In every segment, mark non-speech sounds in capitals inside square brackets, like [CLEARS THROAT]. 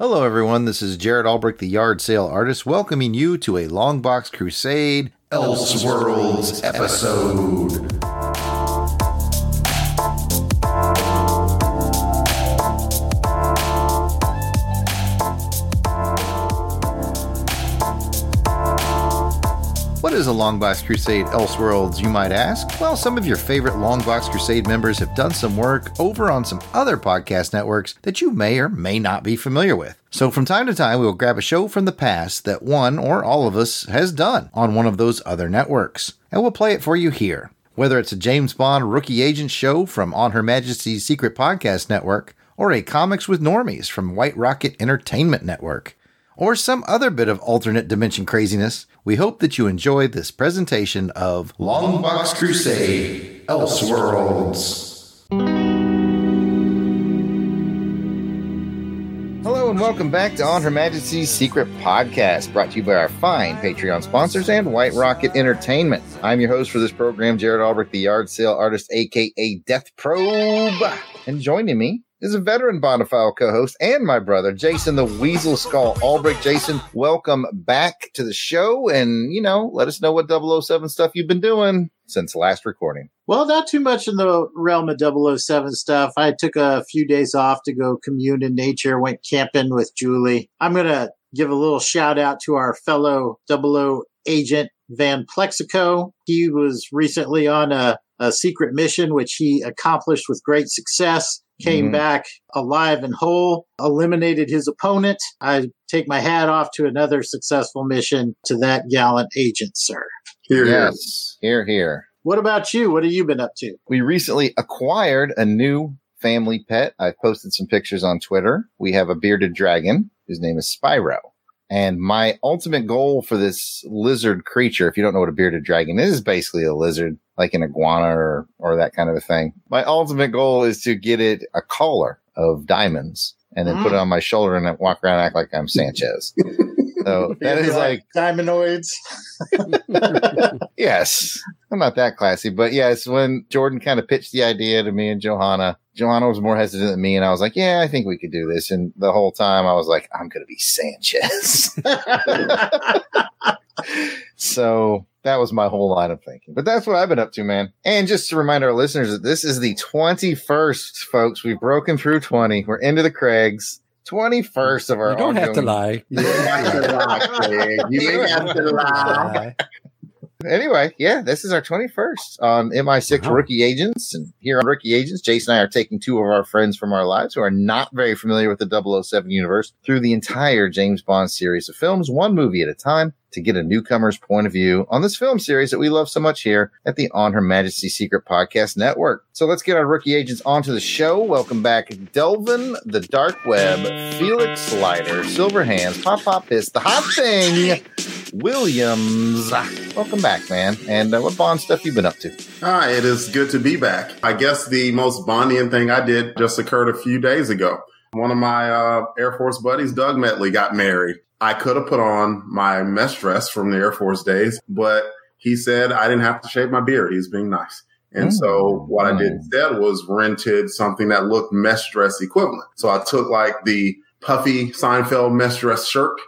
Hello, everyone. This is Jared Albrecht, the yard sale artist, welcoming you to a Longbox Crusade Elseworlds episode. Is a Longbox Crusade Elseworlds, you might ask? Well, some of your favorite Longbox Crusade members have done some work over on some other podcast networks that you may or may not be familiar with. So, from time to time, we will grab a show from the past that one or all of us has done on one of those other networks, and we'll play it for you here. Whether it's a James Bond rookie agent show from On Her Majesty's Secret Podcast Network, or a Comics with Normies from White Rocket Entertainment Network or some other bit of alternate dimension craziness, we hope that you enjoyed this presentation of Longbox Crusade Elseworlds. Hello and welcome back to On Her Majesty's Secret Podcast, brought to you by our fine Patreon sponsors and White Rocket Entertainment. I'm your host for this program, Jared Albrecht, the yard sale artist, aka Death Probe. And joining me is a veteran Bonafile co-host and my brother, Jason the Weasel Skull Albrecht. Jason, welcome back to the show. And, you know, let us know what 007 stuff you've been doing since last recording. Well, not too much in the realm of 007 stuff. I took a few days off to go commune in nature, went camping with Julie. I'm going to give a little shout out to our fellow 00 agent, Van Plexico. He was recently on a, a secret mission, which he accomplished with great success came mm-hmm. back alive and whole, eliminated his opponent. I take my hat off to another successful mission to that gallant agent, sir. Here, yes, here, here. What about you? What have you been up to? We recently acquired a new family pet. I've posted some pictures on Twitter. We have a bearded dragon whose name is Spyro. And my ultimate goal for this lizard creature, if you don't know what a bearded dragon is, is basically a lizard, like an iguana or, or that kind of a thing. My ultimate goal is to get it a collar of diamonds and then mm. put it mm. on my shoulder and walk around and act like I'm Sanchez. [LAUGHS] So that is like, like diamondoids. [LAUGHS] yes. I'm not that classy, but yes, when Jordan kind of pitched the idea to me and Johanna, Johanna was more hesitant than me, and I was like, "Yeah, I think we could do this." And the whole time, I was like, "I'm going to be Sanchez." [LAUGHS] so that was my whole line of thinking. But that's what I've been up to, man. And just to remind our listeners that this is the 21st, folks. We've broken through 20. We're into the Craigs. 21st of our. You don't have to lie. You don't have to [LAUGHS] lie, You have to lie. Anyway, yeah, this is our 21st on MI6 wow. Rookie Agents. And here on Rookie Agents, Jason and I are taking two of our friends from our lives who are not very familiar with the 007 universe through the entire James Bond series of films, one movie at a time, to get a newcomer's point of view on this film series that we love so much here at the On Her Majesty Secret Podcast Network. So let's get our rookie agents onto the show. Welcome back, Delvin, the Dark Web, Felix Slider, Silver Hands, Pop Pop Piss, the Hot Thing, Williams. Welcome back, man. And uh, what Bond stuff you been up to? Hi, it is good to be back. I guess the most Bondian thing I did just occurred a few days ago. One of my uh, Air Force buddies, Doug Metley, got married. I could have put on my mess dress from the Air Force days, but he said I didn't have to shave my beard. He was being nice. And mm. so what I did instead was rented something that looked mess dress equivalent. So I took like the puffy Seinfeld mess dress shirt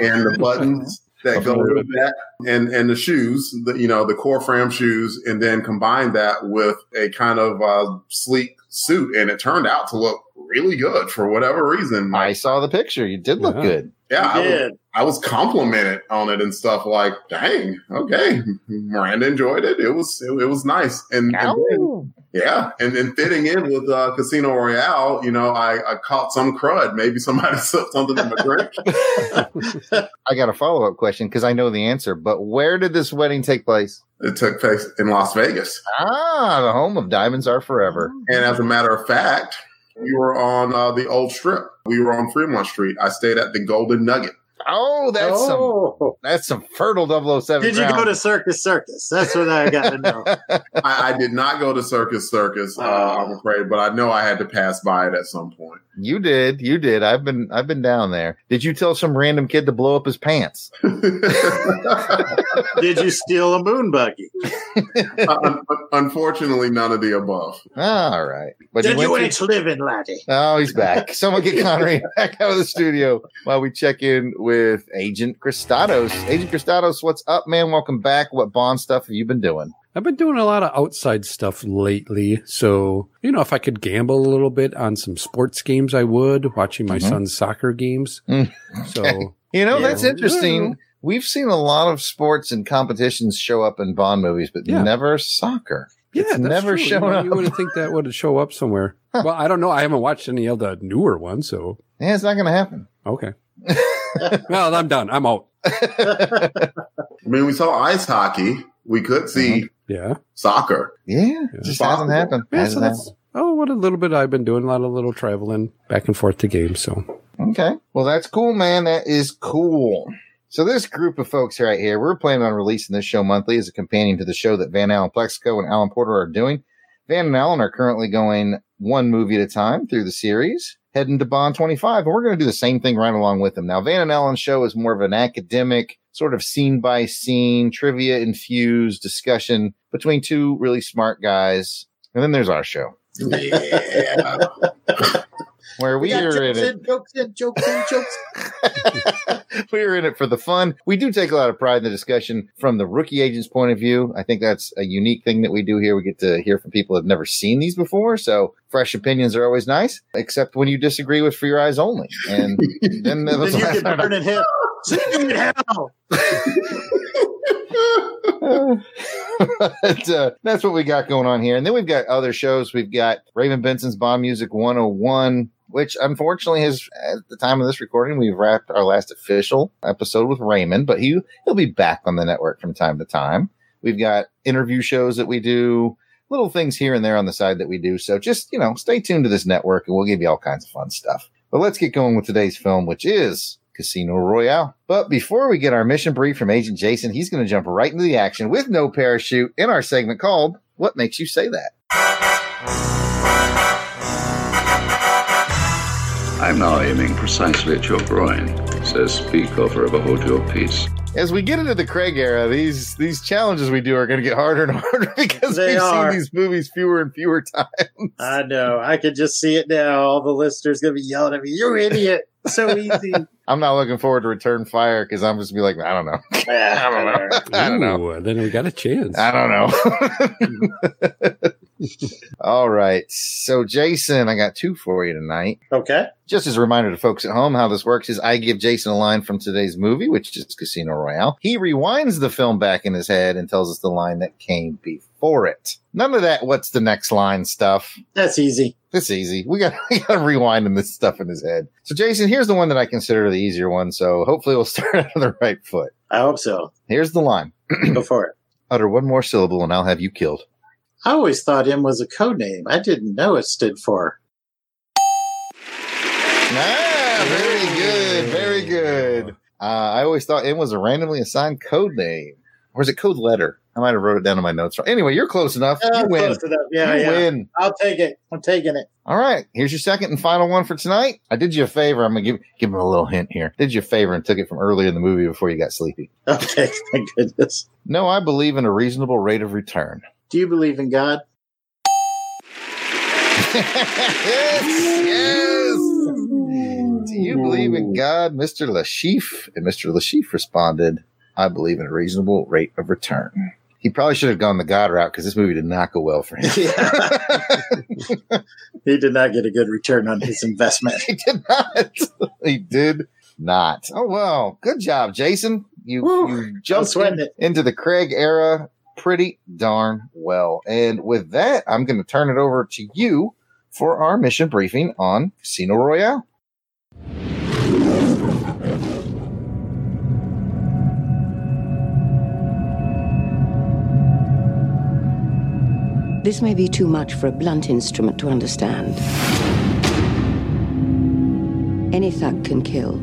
and the [LAUGHS] buttons that go with that. And and the shoes the you know the Corfam shoes and then combine that with a kind of uh, sleek suit and it turned out to look really good for whatever reason. I saw the picture. You did look yeah. good yeah, I was, I was, complimented on it and stuff like, dang, okay. Miranda enjoyed it. It was it, it was nice. And, and then, yeah, and then fitting in with uh, Casino Royale, you know, I, I caught some crud. Maybe somebody [LAUGHS] slipped something in my drink. [LAUGHS] I got a follow up question because I know the answer, but where did this wedding take place? It took place in Las Vegas. Ah, the home of Diamonds Are Forever. And as a matter of fact, we were on uh, the old strip. We were on Fremont Street. I stayed at the Golden Nugget. Oh, that's oh. some that's some fertile 007. Did you go to Circus Circus? That's what I got to [LAUGHS] know. I, I did not go to Circus Circus, uh, I'm afraid, but I know I had to pass by it at some point. You did, you did. I've been I've been down there. Did you tell some random kid to blow up his pants? [LAUGHS] Did you steal a moon buggy? Un- unfortunately, none of the above. All right. But Did you went ain't living, laddie? Oh, he's back. Someone get [LAUGHS] Connery back out of the studio while we check in with Agent Christados. Agent Christados, what's up, man? Welcome back. What Bond stuff have you been doing? I've been doing a lot of outside stuff lately. So, you know, if I could gamble a little bit on some sports games, I would, watching my Mhm. son's soccer games. [LAUGHS] Mm, So, You know, Yeah. that's interesting. We've seen a lot of sports and competitions show up in Bond movies, but Yeah. never soccer. yeah, It's never true. shown you up. You would think that would show up somewhere. [LAUGHS] Huh. Well, I don't know. I haven't watched any of the newer ones. So, Yeah, it's not going to happen. okay. Well, I'm done. I'm out. I mean, we saw ice hockey. We could see mm-hmm. Yeah. soccer. yeah, Yeah. it just hasn't happened. Yeah, Hasn't so that's, oh, what a little bit I've been doing. A lot of little traveling back and forth to games. So. Okay. Well, that's cool, man. That is cool. So this group of folks right here, we're planning on releasing this show monthly as a companion to the show that Van Allen Plexico and Alan Porter are doing. Van and Alan are currently going one movie at a time through the series, heading to Bond 25, and we're going to do the same thing right along with them. Now, Van and Alan's show is more of an academic, sort of scene by scene, trivia infused discussion between two really smart guys. And then there's our show, Yeah. [LAUGHS] where we, got are in jokes it. in, jokes in, jokes in, jokes. [LAUGHS] We're in it for the fun. We do take a lot of pride in the discussion from the rookie agent's point of view. I think that's a unique thing that we do here. We get to hear from people who've never seen these before. So fresh opinions are always nice, except when you disagree with for your eyes only. And [LAUGHS] then, Then you get burned in hell. [LAUGHS] See you in hell. but, uh, that's what we got going on here. And then we've got other shows. We've got Raymond Benson's Bond Music 101, which unfortunately has, at the time of this recording, we've wrapped our last official episode with Raymond, but he, he'll be back on the network from time to time. We've got interview shows that we do, little things here and there on the side that we do. So just, you know, stay tuned to this network and we'll give you all kinds of fun stuff. But let's get going with today's film, which is Casino Royale. But before we get our mission brief from Agent Jason, he's going to jump right into the action with no parachute in our segment called What Makes You Say That? I'm now aiming precisely at your groin, says Speak, offer of a hold your peace. As we get into the Craig era, these these challenges we do are going to get harder and harder [LAUGHS] because They we've are. seen these movies fewer and fewer times. I know. I could just see it now. All the listeners gonna be yelling at me. You idiot! So [LAUGHS] easy. I'm not looking forward to Return Fire because I'm just gonna be like, I don't know. [LAUGHS] I don't know. I don't know. Then we got a chance. I don't know. All right. So, Jason, I got two for you tonight. Okay. Just as a reminder to folks at home, how this works is I give Jason a line from today's movie, which is Casino Royale. He rewinds the film back in his head and tells us the line that came before it. None of that, what's the next line stuff. That's easy. That's easy. We got, [LAUGHS] we got to rewind him this stuff in his head. So, Jason, here's the one that I consider the easier one. So, hopefully, we'll [LAUGHS] start on the right foot. I hope so. Here's the line [CLEARS THROAT] Go for it. Utter one more syllable and I'll have you killed. I always thought M was a code name. I didn't know it stood for. Ah, very good. Very good. Uh, I always thought M was a randomly assigned code name. Or is it code letter? I might have wrote it down in my notes. Anyway, you're close enough. Uh, you win. close enough. Yeah, you yeah. win. I'll take it. I'm taking it. All right. Here's your second and final one for tonight. I did you a favor. I'm going to give, give him a little hint here. Did you a favor and took it from earlier in the movie before you got sleepy. Okay. [LAUGHS] Thank goodness. No, I believe in a reasonable rate of return. Do you believe in God? yes, yes. Do you believe in God, Mr. Le Chiffre? And Mr. Le Chiffre responded, I believe in a reasonable rate of return. He probably should have gone the God route because this movie did not go well for him. Yeah. [LAUGHS] he did not get a good return on his investment. [LAUGHS] he did not. [LAUGHS] He did not. Oh well, good job, Jason. You Woo. you jumped in- into the Craig era pretty darn well. And with that, I'm going to turn it over to you for our mission briefing on Casino Royale. This may be too much for a blunt instrument to understand. Any thug can kill.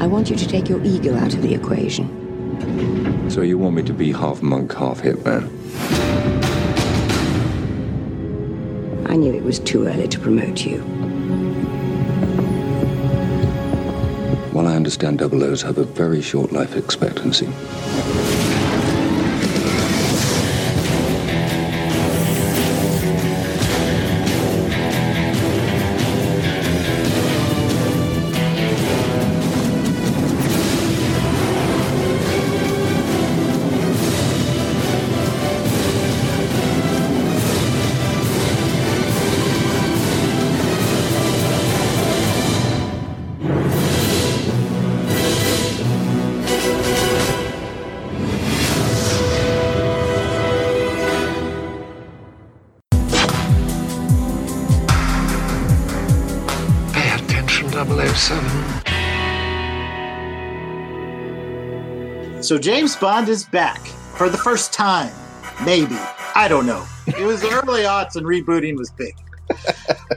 I want you to take your ego out of the equation. So you want me to be half monk, half hitman? I knew it was too early to promote you. Well, I understand double O's have a very short life expectancy. So James Bond is back for the first time. Maybe. I don't know. It was early aughts and rebooting was big.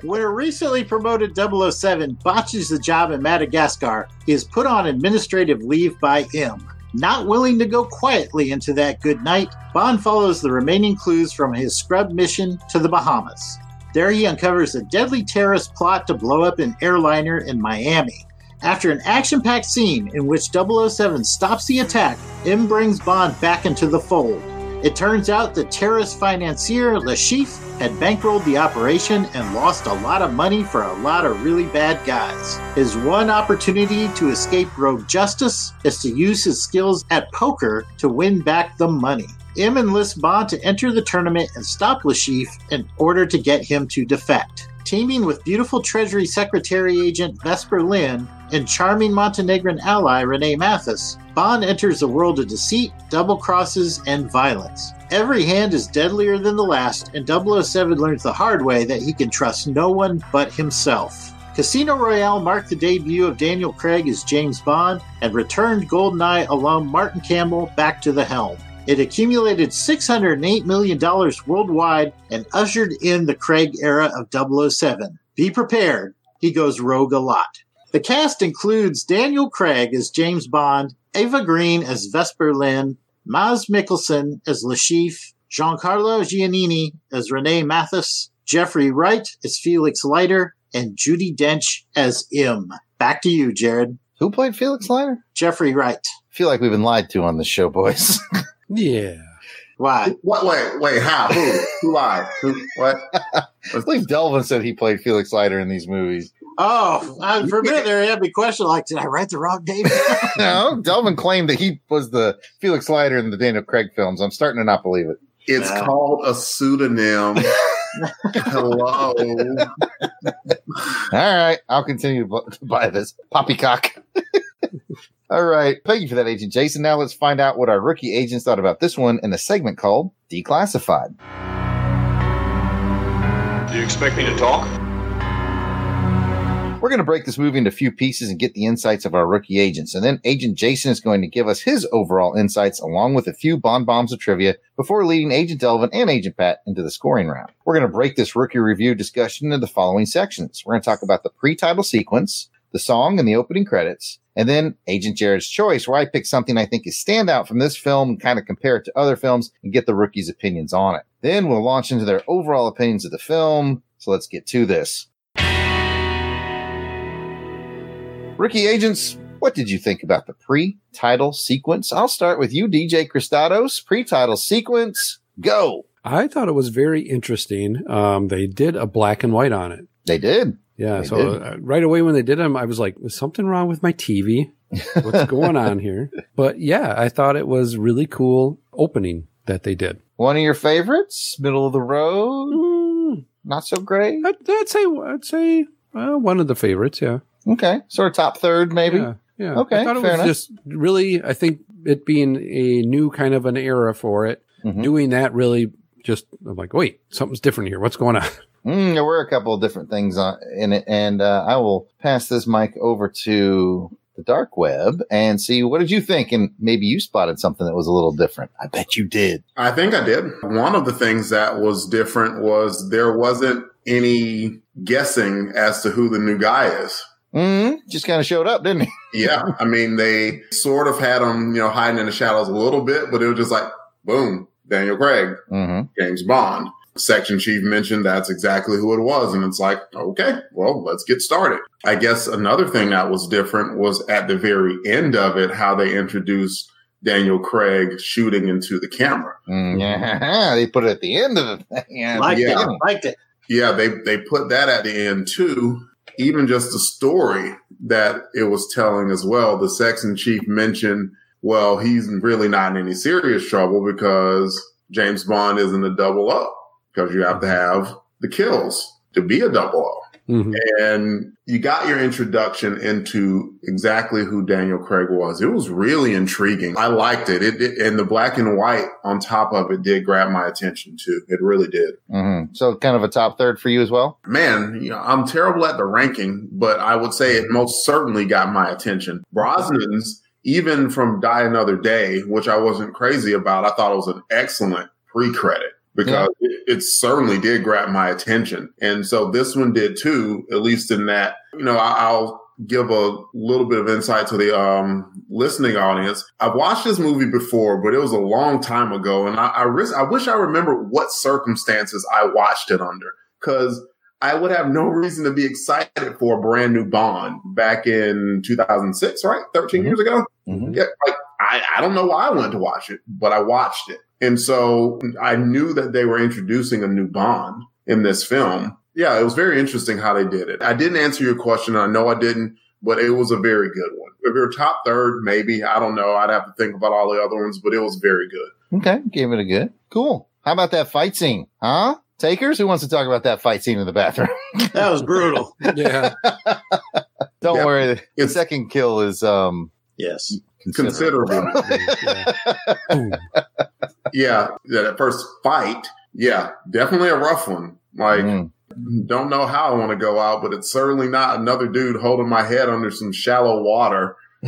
when a recently promoted 007 botches the job in Madagascar, he is put on administrative leave by M. Not willing to go quietly into that good night, Bond follows the remaining clues from his scrub mission to the Bahamas. There he uncovers a deadly terrorist plot to blow up an airliner in Miami. After an action packed scene in which 007 stops the attack, M brings Bond back into the fold. It turns out the terrorist financier Le Chiffre had bankrolled the operation and lost a lot of money for a lot of really bad guys. His one opportunity to escape rogue justice is to use his skills at poker to win back the money. M enlists Bond to enter the tournament and stop Le Chiffre in order to get him to defect. Teaming with beautiful Treasury Secretary agent Vesper Lynd and charming Montenegrin ally Renee Mathis, Bond enters a world of deceit, double crosses, and violence. Every hand is deadlier than the last, and 007 learns the hard way that he can trust no one but himself. Casino Royale marked the debut of Daniel Craig as James Bond and returned GoldenEye alum Martin Campbell back to the helm. It accumulated $608 million worldwide and ushered in the Craig era of 007. Be prepared, he goes rogue a lot. The cast includes Daniel Craig as James Bond, Eva Green as Vesper Lynd, Mads Mikkelsen as Le Chiffre, Giancarlo Giannini as Renee Mathis, Jeffrey Wright as Felix Leiter, and Judi Dench as M. Back to you, Jared. Who played Felix Leiter? Jeffrey Wright. I feel like we've been lied to on this show, boys. [LAUGHS] Yeah. Why? What? Wait, wait. How? Who? Who lied? Who? What? [LAUGHS] I believe Delvin said he played Felix Leiter in these movies. Oh, I, [LAUGHS] for a minute there, I had me question like, did I write the wrong name? [LAUGHS] no, Delvin claimed that he was the Felix Leiter in the Daniel Craig films. I'm starting to not believe it. It's Yeah. called a pseudonym. [LAUGHS] Hello. All right, I'll continue to bu- to buy this poppycock. All right, thank you for that, Agent Jason. Now let's find out what our rookie agents thought about this one in a segment called Declassified. Do you expect me to talk? We're going to break this movie into a few pieces and get the insights of our rookie agents. And then Agent Jason is going to give us his overall insights along with a few bon bombs of trivia before leading Agent Delvin and Agent Pat into the scoring round. We're going to break this rookie review discussion into the following sections. We're going to talk about the pre-title sequence, the song and the opening credits, and then Agent Jared's choice, where I pick something I think is standout from this film and kind of compare it to other films and get the rookies' opinions on it. Then we'll launch into their overall opinions of the film. So let's get to this. Rookie agents, what did you think about the pre-title sequence? I'll start with you, DJ Christados. Pre-title sequence, go. I thought it was very interesting. Um, they did a black and white on it. They did. Yeah. They so did. uh, right away when they did them, I was like, was something wrong with my TV? What's [LAUGHS] going on here? But yeah, I thought it was really cool opening that they did. One of your favorites, middle of the road, Mm, not so great. I'd, I'd say, I'd say uh, one of the favorites. Yeah. Okay, sort of top third, maybe. Yeah. Yeah. Okay, I thought it fair was enough. just really, I think it being a new kind of an era for it, Mhm. doing that really just, I'm like, wait, something's different here. What's going on? [LAUGHS] Mm, there were a couple of different things on, in it, and uh, I will pass this mic over to the dark web and see what did you think, and maybe you spotted something that was a little different. I bet you did. I think I did. One of the things that was different was there wasn't any guessing as to who the new guy is. Mm-hmm. Just kind of showed up, didn't he? [LAUGHS] Yeah. I mean, they sort of had him, you know, hiding in the shadows a little bit, but it was just like, boom, Daniel Craig, Mm-hmm. James Bond. Section chief mentioned that's exactly who it was. And it's like, okay, well, let's get started. I guess another thing that was different was at the very end of it, how they introduced Daniel Craig shooting into the camera. Mm, yeah, [LAUGHS] they put it at the end of the thing. [LAUGHS] Yeah, Liked Yeah. it. Liked it. Yeah, they they put that at the end too. Even just the story that it was telling as well. The section chief mentioned, well, he's really not in any serious trouble because James Bond isn't a double O because you have to have the kills to be a double O. Mhm. And you got your introduction into exactly who Daniel Craig was. It was really intriguing. I liked it. It, it and the black and white on top of it did grab my attention too. It really did Mm-hmm. So kind of a top third for you as well. man, you know, I'm terrible at the ranking, but I would say it most certainly got my attention. Brosnan's, even from Die Another Day, which I wasn't crazy about, I thought it was an excellent pre-credit because it, it certainly did grab my attention. And so this one did too, at least in that, you know, I, I'll give a little bit of insight to the um, listening audience. I've watched this movie before, but it was a long time ago. And I, I, I wish I remember what circumstances I watched it under because I would have no reason to be excited for a brand new Bond back in 2006, right? 13 Mhm. years ago. Mhm. Yeah, like I, I don't know why I went to watch it, but I watched it. And so I knew that they were introducing a new Bond in this film. Yeah, it was very interesting how they did it. I didn't answer your question. I know I didn't, but it was a very good one. If you're top third, maybe, I don't know. I'd have to think about all the other ones, but it was very good. Okay, gave it a good. Cool. How about that fight scene? Huh? Takers? Who wants to talk about that fight scene in the bathroom? [LAUGHS] That was brutal. [LAUGHS] Yeah. Don't Yeah. worry. The It's- second kill is um Yes. Considerable. yeah. Yeah, yeah, that first fight, yeah, definitely a rough one. Like, Mm. don't know how I want to go out, but it's certainly not another dude holding my head under some shallow water [LAUGHS]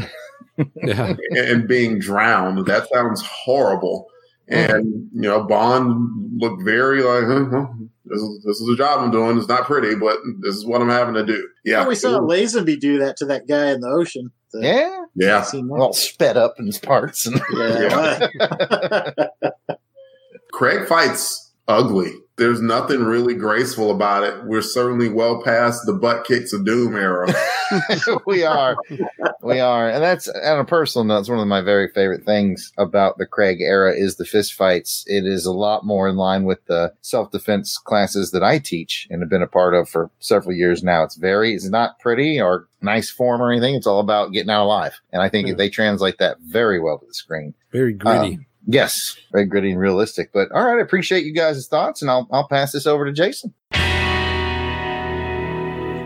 Yeah. and, and being drowned. That sounds horrible. And you know, Bond looked very like, huh, well, this is this is a job I'm doing. It's not pretty, but this is what I'm having to do. Yeah, we saw Lazenby do that to that guy in the ocean. The- Yeah. yeah. seen? All sped up in his parts. And yeah. [LAUGHS] [LAUGHS] Craig fights ugly. There's nothing really graceful about it. We're certainly well past the butt kicks of doom era. [LAUGHS] we are. We are. And that's on a personal note, it's one of my very favorite things about the Craig era is the fist fights. It is a lot more in line with the self-defense classes that I teach and have been a part of for several years now. It's very, it's not pretty or nice form or anything. It's all about getting out alive. And I think Yeah. they translate that very well to the screen. Very gritty. Um, Yes, very gritty and realistic. But all right, I appreciate you guys' thoughts, and I'll I'll pass this over to Jason.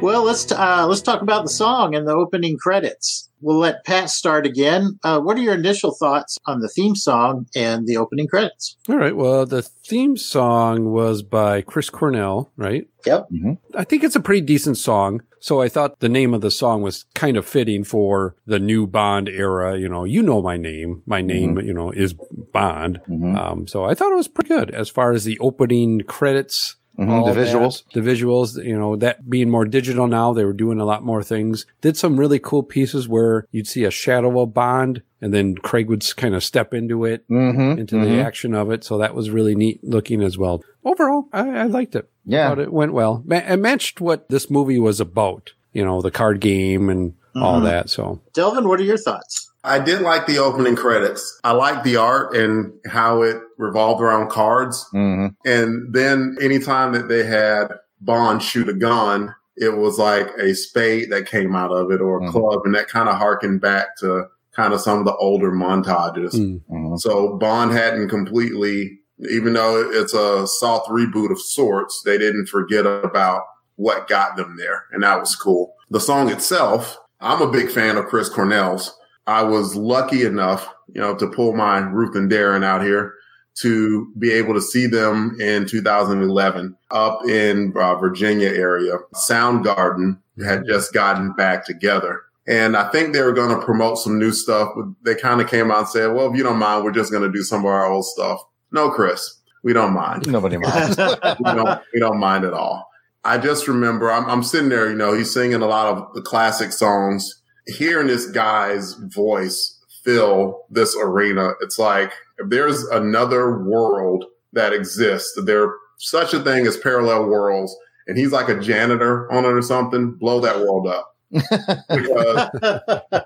Well, let's t- uh, let's talk about the song and the opening credits. We'll let Pat start again. Uh, what are your initial thoughts on the theme song and the opening credits? All right. Well, the theme song was by Chris Cornell, right? Yep. I think it's a pretty decent song. So I thought the name of the song was kind of fitting for the new Bond era. You know, you know my name. My name, you know, is Bond. Mhm. Um, so I thought it was pretty good as far as the opening credits. Mhm, all the that, visuals. the visuals, you know, that being more digital now, they were doing a lot more things. Did some really cool pieces where you'd see a shadow of Bond and then Craig would kind of step into it Mm-hmm. into the action of it. So that was really neat looking as well. Overall, I, I liked it. Yeah. Thought it went well. Ma- It matched what this movie was about, you know, the card game and all Mhm. that. So Delvin, what are your thoughts? I did like the opening credits. I liked the art and how it revolved around cards. Mm-hmm. And then anytime that they had Bond shoot a gun, it was like a spade that came out of it or a Mhm. club. And that kind of harkened back to kind of some of the older montages. mm, Mm-hmm. So Bond hadn't completely, even though it's a soft reboot of sorts, they didn't forget about what got them there. And that was cool. The song itself, I'm a big fan of Chris Cornell's. I was lucky enough, you know, to pull my Ruth and Darren out here to be able to see them in 2011 up in uh, Virginia area. Soundgarden had just gotten back together. And I think they were going to promote some new stuff, but they kind of came out and said, well, if you don't mind, we're just going to do some of our old stuff. No, Chris, we don't mind. [LAUGHS] Nobody [LAUGHS] minds. we, don't, we don't mind at all. I just remember I'm, I'm sitting there, you know, he's singing a lot of the classic songs. Hearing this guy's voice fill this arena, it's like if there's another world that exists, there such a thing as parallel worlds, and he's like a janitor on it or something, blow that world up. because [LAUGHS]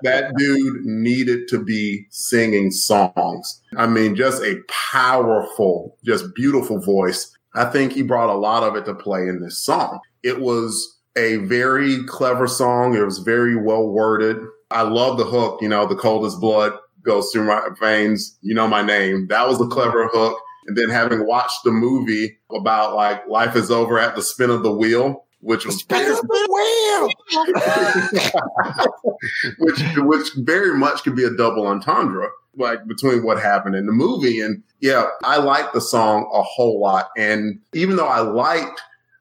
that dude needed to be singing songs. I mean, just a powerful, just beautiful voice. I think he brought a lot of it to play in this song. It was a very clever song. It was very well worded. I love the hook, you know, the coldest blood goes through my veins. You know my name. That was a clever hook. And then having watched the movie about like life is over at the spin of the wheel, which was [LAUGHS] which which very much could be a double entendre, like between what happened in the movie. And yeah, I liked the song a whole lot. And even though I liked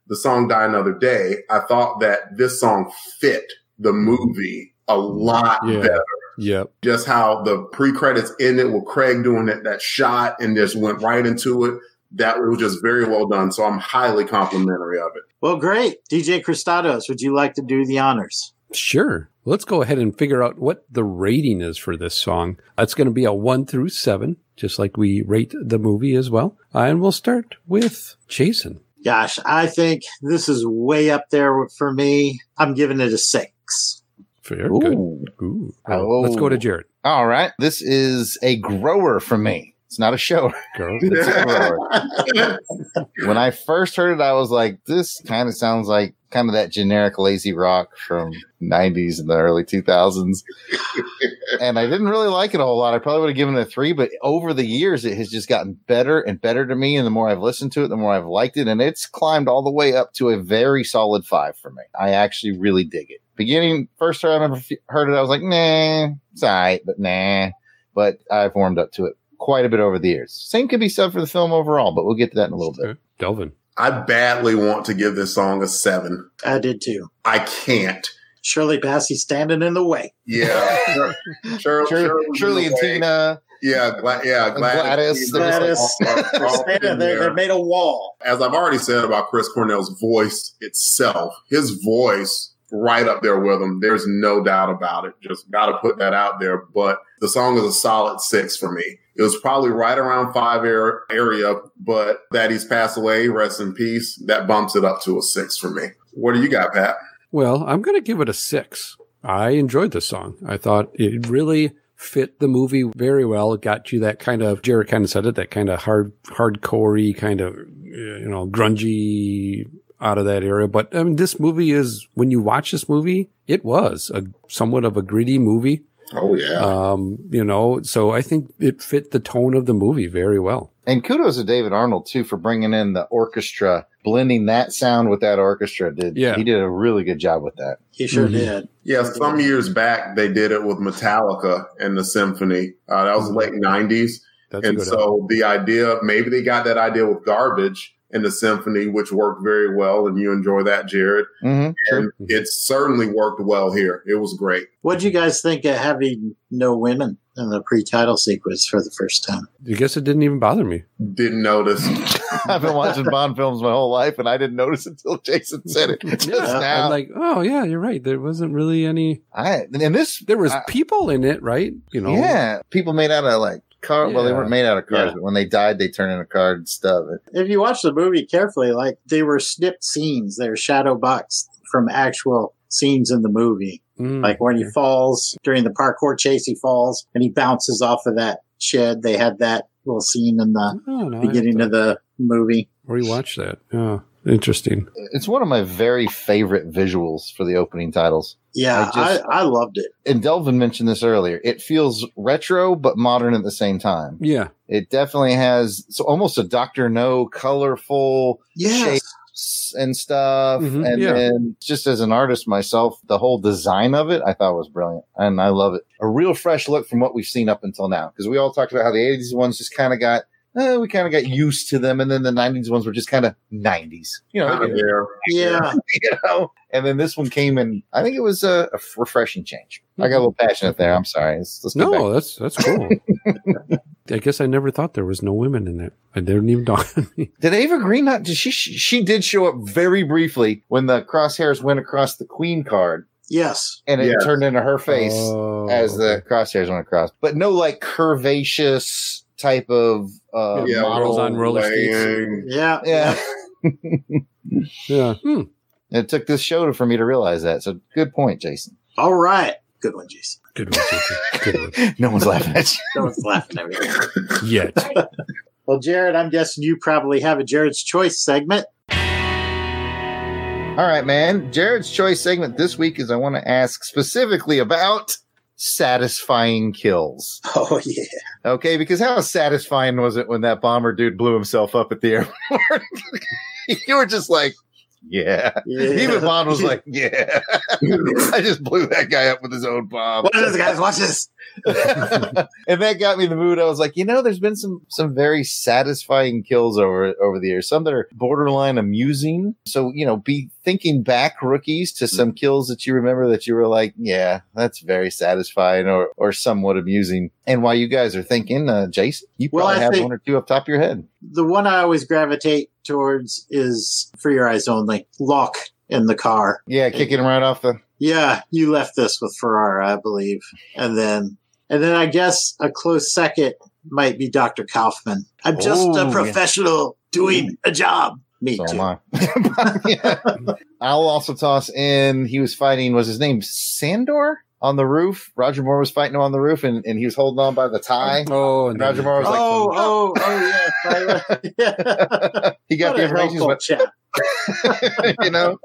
the song Die Another Day, I thought that this song fit the movie a lot Yeah. better. Yep. Just how the pre-credits ended with Craig doing that, that shot and just went right into it. That was just very well done. So I'm highly complimentary of it. Well, great. DJ Christados, would you like to do the honors? Sure. Let's go ahead and figure out what the rating is for this song. It's going to be a one through seven, just like we rate the movie as well. And we'll start with Jason. Gosh, I think this is way up there for me. I'm giving it a six. Fair, good. Ooh. Ooh. Well, oh. Let's go to Jared. All right. This is a grower for me. It's not a show. [LAUGHS] Girl. It's a grower. [LAUGHS] when I first heard it, I was like, this kind of sounds like kind of that generic lazy rock from 90s and the early 2000s. [LAUGHS] and I didn't really like it a whole lot. I probably would have given it a three, but over the years, it has just gotten better and better to me. And the more I've listened to it, the more I've liked it. And it's climbed all the way up to a very solid five for me. I actually really dig it. Beginning, first time I ever heard it, I was like, nah, it's all right, but nah. But I've warmed up to it quite a bit over the years. Same could be said for the film overall, but we'll get to that in a little bit. Delvin. I badly want to give this song a seven. I did too. I can't. Shirley Bassey standing in the way. Yeah. [LAUGHS] Shirley, Shirley, Shirley, Shirley and Tina. Yeah, Gla- yeah, Gladys. Gladys. All- all- They're [LAUGHS] all standing there. there. They made a wall. As I've already said about Chris Cornell's voice itself, his voice right up there with him. There's no doubt about it. Just got to put that out there. But the song is a solid six for me. It was probably right around five air, area, but that he's passed away, rest in peace. That bumps it up to a six for me. What do you got, Pat? Well, I'm going to give it a six. I enjoyed the song. I thought it really fit the movie very well. It got you that kind of, Jared kind of said it, that kind of hard, hardcorey kind of, you know, grungy out of that area. But I mean, this movie is, when you watch this movie, it was a somewhat of a gritty movie. Oh, yeah. Um, you know, so I think it fit the tone of the movie very well. And kudos to David Arnold too for bringing in the orchestra, blending that sound with that orchestra. Did Yeah. he did a really good job with that. He sure Mhm. did. Yeah, some years back they did it with Metallica and the symphony. Uh, that was late nineties, That's and good so the idea maybe they got that idea with Garbage and the symphony, which worked very well, and you enjoy that, Jared. Mm-hmm. And it certainly worked well here. It was great. What'd you guys think of having no women in the pre-title sequence for the first time? I guess it didn't even bother me. Didn't notice. [LAUGHS] I've been watching Bond films my whole life, and I didn't notice until Jason said it just Yeah, now. I'm like, oh yeah, you're right. There wasn't really any. I and this There was I- people in it, right? You know. yeah, people made out of like car. Well, they weren't made out of cars, Yeah. but when they died, they turned into card stuff. If you watch the movie carefully, like they were snipped scenes, they're shadow boxed from actual scenes in the movie. Mm. Like when he falls during the parkour chase, he falls and he bounces off of that shed. They had that little scene in the Oh, no, beginning of the movie. to rewatch that. Yeah, interesting. It's one of my very favorite visuals for the opening titles. Yeah, I I, just- I, loved it. And Delvin mentioned this earlier. It feels retro but modern at the same time. Yeah, It definitely has so almost a Doctor No colorful Yes. shapes and stuff. Mhm, and yeah. then just as an artist myself, the whole design of it I thought was brilliant. And I love it. A real fresh look from what we've seen up until now. Because we all talked about how the 80s ones just kind of got eh, we kind of got used to them, and then the '90s ones were just kind of '90s, you know. Kind of there. Yeah. [LAUGHS] you know. And then this one came and I think it was a, a refreshing change. I got a little passionate there. I'm sorry. Let's, let's get back no, that's that's cool. [LAUGHS] I guess I never thought there was no women in it. I didn't even dawn on me. Did Eva Green not? Did she? She did show up very briefly when the crosshairs went across the Queen card, Yes. and it Yes. turned into her face Oh, as the crosshairs went across. But no, like curvaceous type of uh, Yeah, model. on roller skates. Yeah. Yeah, [LAUGHS] yeah. Hmm. it took this show for me to realize that. So good point, Jason. All right. Good one, Jason. Good one, Jason. Good one. [LAUGHS] No one's laughing at you. No one's laughing at me. [LAUGHS] Yet. Well, Jared, I'm guessing you probably have a Jared's Choice segment. All right, man. Jared's choice segment this week is I want to ask specifically about satisfying kills. Oh, yeah. Okay, because how satisfying was it when that bomber dude blew himself up at the airport? [LAUGHS] you were just like, yeah. [LAUGHS] Yeah. Even Bond was like, yeah. [LAUGHS] I just blew that guy up with his own bomb. Watch this, guys. Watch this. [LAUGHS] and that got me in the mood. I was like, you know, there's been some some very satisfying kills over over the years. Some that are borderline amusing. So you know, be thinking back, rookies, to some kills that you remember that you were like, yeah, that's very satisfying or or somewhat amusing. And while you guys are thinking, uh, Jason, you Well, probably I have one or two up top of your head. The one I always gravitate towards is For Your Eyes Only. Locque in the car. Yeah, kicking him right off the. Yeah, you left this with Ferrara, I believe. And then, and then I guess a close second might be Dr. Kaufman. I'm just Oh, a yeah. professional doing a job. Me So too. I. [LAUGHS] Yeah. I'll also toss in. He was fighting. Was his name Sandor on the roof? Roger Moore was fighting him on the roof, and, and he was holding on by the tie. Oh, and Roger Moore was like, Oh, oh, oh, yeah. Yeah. [LAUGHS] he got What the information, but chap. [LAUGHS] you know,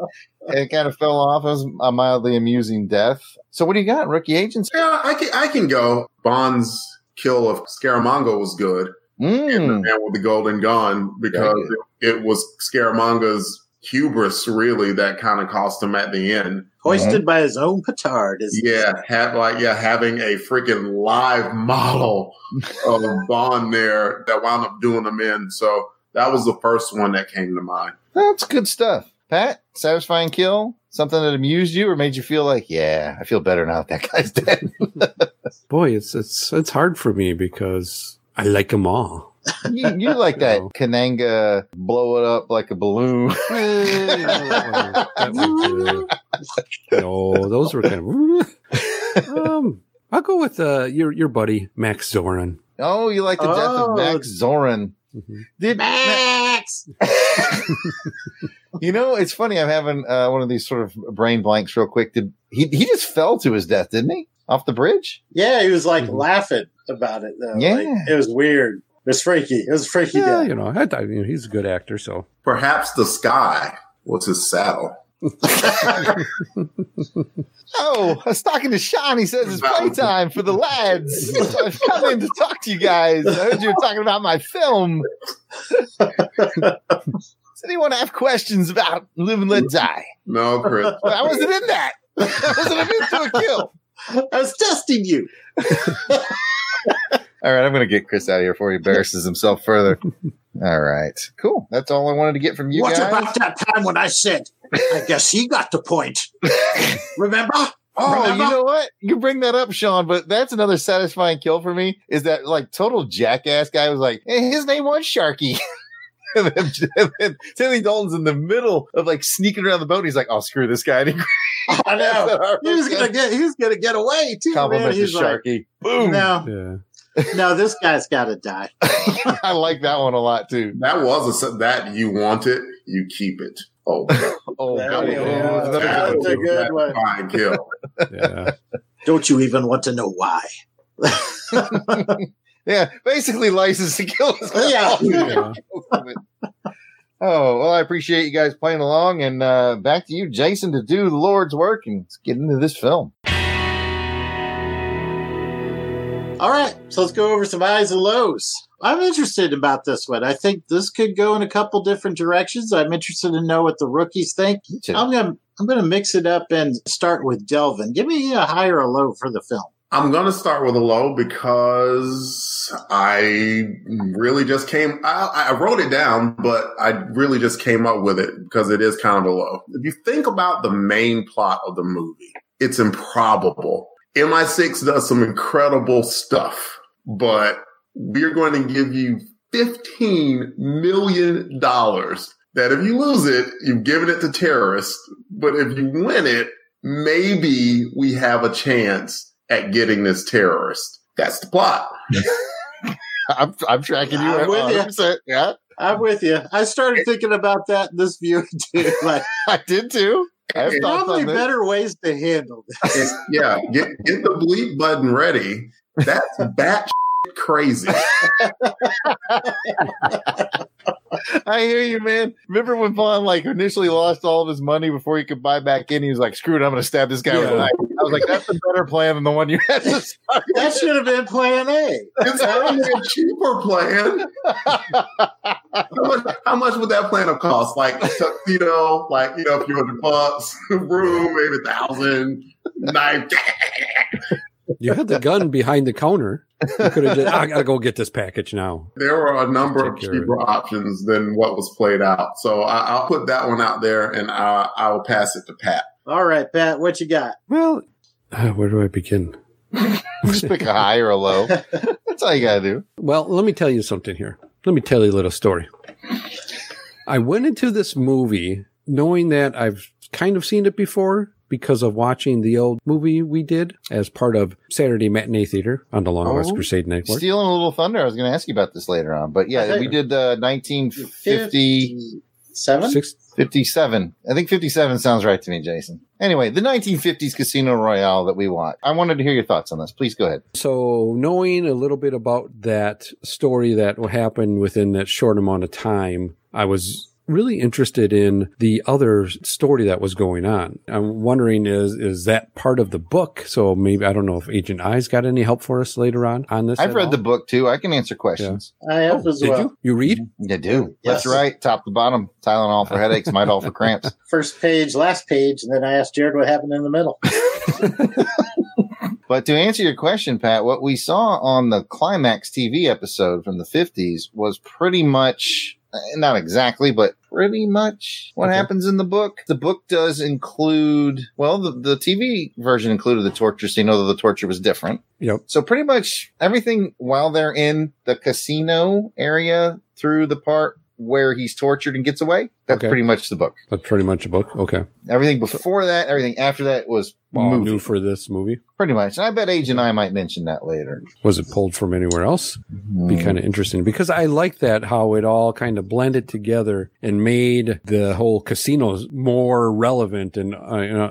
it kind of fell off. It was a mildly amusing death. So, what do you got, rookie agents? Yeah, I can, I can go. Bond's kill of Scaramanga was good. And the Mm. man with the golden gun because it, it was Scaramanga's hubris really that kind of cost him at the end. Hoisted uh-huh. by his own petard. Is Yeah, had like yeah, having a freaking live [LAUGHS] model of [LAUGHS] Bond there that wound up doing him in. So that was the first one that came to mind. That's good stuff. Pat, satisfying kill? Something that amused you or made you feel like, yeah, I feel better now that that guy's [LAUGHS] dead. Boy, it's it's it's hard for me because I like them all. You, you like that No. Kananga blow it up like a balloon. [LAUGHS] That [LAUGHS] no, those were kind of. [LAUGHS] um, I'll go with uh, your your buddy Max Zorin. oh, you like the death Oh. of Max Zorin. Mhm. Did Max! you know? It's funny. I'm having uh, one of these sort of brain blanks, real quick. Did he? He just fell to his death, didn't he? Off the bridge. Yeah, he was like Mhm. laughing about it though. Yeah. Like, it was weird. It was freaky. It was freaky. Yeah, death. you know, I, I, you know, he's a good actor, so Perhaps the sky was his saddle. [LAUGHS] Oh, I was talking to Sean. He says it's playtime for the lads. So I've come in to talk to you guys. I heard you were talking about my film. Does anyone have questions about Live and Let Die? No, Chris. [LAUGHS] I wasn't in that. I wasn't into a kill. I was testing you. [LAUGHS] All right, I'm going to get Chris out of here before he embarrasses himself further. [LAUGHS] All right, cool. That's all I wanted to get from you what guys. about that time when I said, I guess he got the point? [LAUGHS] Remember? Oh, Remember? you know what? You bring that up, Sean, but that's another satisfying kill for me. Is that like total jackass guy was like, hey, his name was Sharky. [LAUGHS] and, then, and then Timmy Dalton's in the middle of like sneaking around the boat. And he's like, "I'll oh, screw this guy. And he I know. He was gonna get. He was gonna get away too. Man. compliment to He's like, Sharky. Boom. no, yeah. [LAUGHS] no, this guy's got to die. [LAUGHS] I like that one a lot too. That was a that you want it, you keep it. Oh, [LAUGHS] Oh, There God. we go. Another That's a good one. Fine kill. Yeah. Don't you even want to know why? Yeah, basically license to kill. is Yeah. Yeah. Oh, well, I appreciate you guys playing along. And uh, back to you, Jason, to do the Lord's work and let's get into this film. All right, so let's go over some highs and lows. I'm interested about this one. I think this could go in a couple different directions. I'm interested to know what the rookies think. too. I'm gonna I'm gonna mix it up and start with Delvin. Give me a high or a low for the film. I'm going to start with a low because I really just came, I, I wrote it down, but I really just came up with it because it is kind of a low. If you think about the main plot of the movie, it's improbable. MI6 does some incredible stuff, but we're going to give you $15 million that if you lose it, you've given it to terrorists. But if you win it, maybe we have a chance at getting this terrorist. That's the plot. [LAUGHS] I'm, I'm tracking you. I'm with you. Yeah, I'm with you. I started thinking about that in this view too. Like, [LAUGHS] I did too. I have thoughts probably better ways to handle this. yeah, get, get the bleep button ready. That's bat crazy. [LAUGHS] I hear you, man. Remember when Vaughn like initially lost all of his money before he could buy back in? He was like, "Screw it, I'm going to stab this guy with a knife." I was like, "That's a better plan than the one you had to [LAUGHS] start." That should have been plan A. It's only a cheaper plan. [LAUGHS] how, much, how much would that plan have cost? Like a tuxedo, like you know, a few hundred bucks, [LAUGHS] room, maybe a thousand, knife. You had the gun behind the counter. You could have just, I gotta go get this package now. There were a number of Take care of cheaper options than what was played out. So I, I'll put that one out there, and I, I will pass it to Pat. All right, Pat, what you got? Well, uh, where do I begin? Just pick a high or a low. [LAUGHS] That's all you got to do. Well, let me tell you something here. Let me tell you a little story. I went into this movie knowing that I've kind of seen it before because of watching the old movie we did as part of Saturday Matinee Theater on the Long West Oh, Crusade Network. Stealing a little thunder. I was going to ask you about this later on, but yeah, we did uh, 1950. Seven? Six, 57. I think 57 sounds right to me, Jason. Anyway, the 1950s Casino Royale that we want. I wanted to hear your thoughts on this. Please go ahead. So, knowing a little bit about that story that happened within that short amount of time, I was really interested in the other story that was going on. I'm wondering is is that part of the book? So maybe I don't know if Agent Eyes got any help for us later on on this. I've read all? the book too. I can answer questions. I have oh, as Did well. you? You read? Mm-hmm. You do. That's right. Top to bottom. Tylenol for headaches, Midol for cramps. [LAUGHS] First page, last page, and then I asked Jared what happened in the middle. [LAUGHS] [LAUGHS] But to answer your question, Pat, what we saw on the Climax TV episode from the 50s was pretty much, Uh, not exactly, but pretty much what Okay. happens in the book. The book does include, well, the, the TV version included the torture scene, although the torture was different. Yep. So pretty much everything while they're in the casino area through the part where he's tortured and gets away, that's Okay. pretty much the book. That's pretty much the book. Okay. Everything before that, everything after that was All movie. new for this movie. Pretty much. And I bet Age and I might mention that later. Was it pulled from anywhere else? Be Mm. kind of interesting because I like that how it all kind of blended together and made the whole casinos more relevant and uh,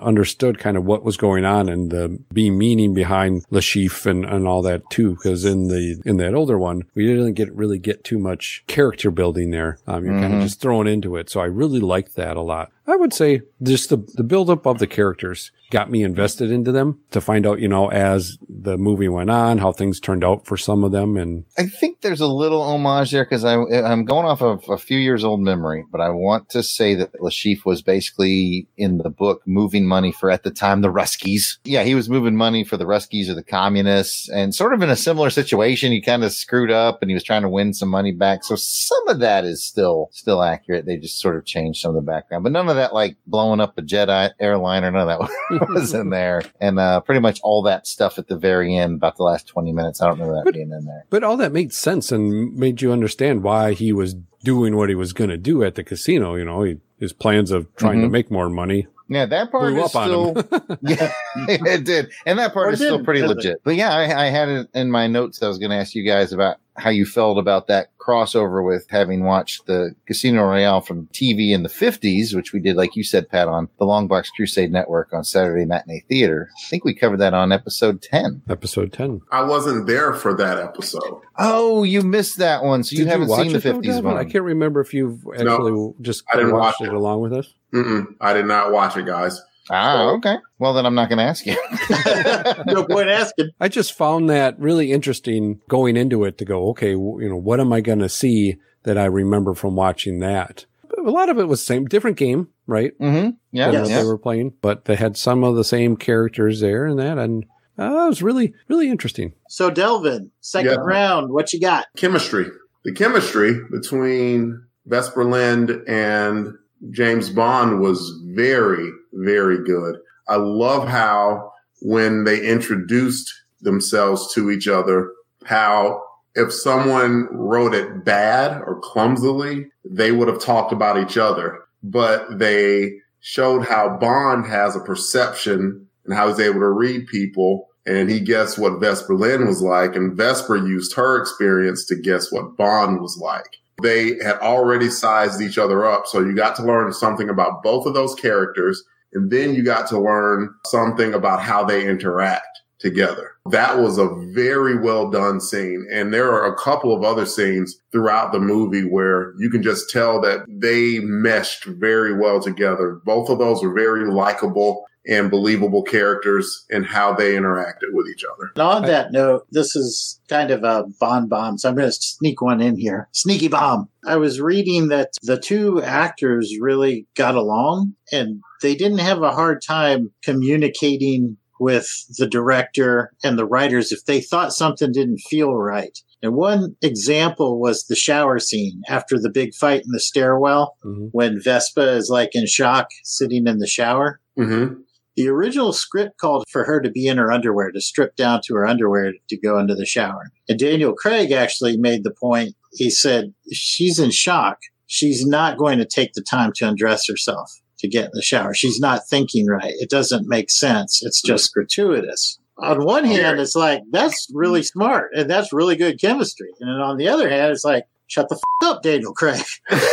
understood kind of what was going on and the be meaning behind Le Chiffre and, and all that too. Because in the in that older one, we didn't get really get too much character building there. Um, you're kind of just thrown into it. So I really liked that a lot. I would say just the the buildup of the characters got me invested into them to find out, you know, as the movie went on, how things turned out for some of them. And I think there's a little homage there because I'm going off of a few years old memory, but I want to say that Le Chiffre was basically in the book moving money for at the time the Ruskies. Yeah, he was moving money for the Ruskies or the communists and sort of in a similar situation. He kind of screwed up and he was trying to win some money back. So some of that is still, still accurate. They just sort of changed some of the background, but none of that like blowing up a Jedi airliner, none of that [LAUGHS] was in there. And, uh, pretty much all that stuff at the very end, about the last 20 minutes. I don't remember that But- being in there. But all that made sense and made you understand why he was doing what he was going to do at the casino. You know, he, his plans of trying to Mhm. make more money Yeah, that part blew is up on still him. [LAUGHS] yeah, [LAUGHS] it did, and that part Or is still pretty did it? legit. But yeah, I, I had it in my notes. I was going to ask you guys about how you felt about that crossover with having watched the Casino Royale from TV in the fifties, which we did, like you said, Pat, on the Long Box Crusade Network on Saturday Matinee Theater. I think we covered that on episode ten. Episode 10. I wasn't there for that episode. Oh, you missed that one, so you haven't watch seen the fifties Devin? one. I can't remember if you've actually just I didn't watched watch it it. along with us. Mm-mm, I did not watch it, guys. Ah, okay. Well, then I'm not going to ask you. [LAUGHS] [LAUGHS] No point asking. I just found that really interesting going into it to go, okay, you know, what am I going to see that I remember from watching that? But a lot of it was same, different game, right? mm-hmm. Yeah, than Yes. what yeah. they were playing, but they had some of the same characters there and that, and uh, it was really, really interesting. So, Delvin, second Yeah. round, what you got? Chemistry. The chemistry between Vesper Lynd and James Bond was very, very good. I love how when they introduced themselves to each other, how if someone wrote it bad or clumsily, they would have talked about each other. But they showed how Bond has a perception and how he's able to read people. And he guessed what Vesper Lynd was like. And Vesper used her experience to guess what Bond was like. They had already sized each other up. So you got to learn something about both of those characters. And then you got to learn something about how they interact together. That was a very well done scene. And there are a couple of other scenes throughout the movie where you can just tell that they meshed very well together. Both of those were very likable and believable characters and how they interacted with each other. And on that note, this is kind of a Bond bomb, so I'm going to sneak one in here. Sneaky bomb. I was reading that the two actors really got along and they didn't have a hard time communicating with the director and the writers if they thought something didn't feel right. And one example was the shower scene after the big fight in the stairwell Mhm. when Vesper is like in shock sitting in the shower. Mm-hmm. The original script called for her to be in her underwear, to strip down to her underwear to go into the shower. And Daniel Craig actually made the point. He said, she's in shock. She's not going to take the time to undress herself to get in the shower. She's not thinking right. It doesn't make sense. It's just gratuitous. On one hand, it's like, that's really smart and that's really good chemistry. And then on the other hand, it's like, shut the f- up, Daniel Craig. [LAUGHS] I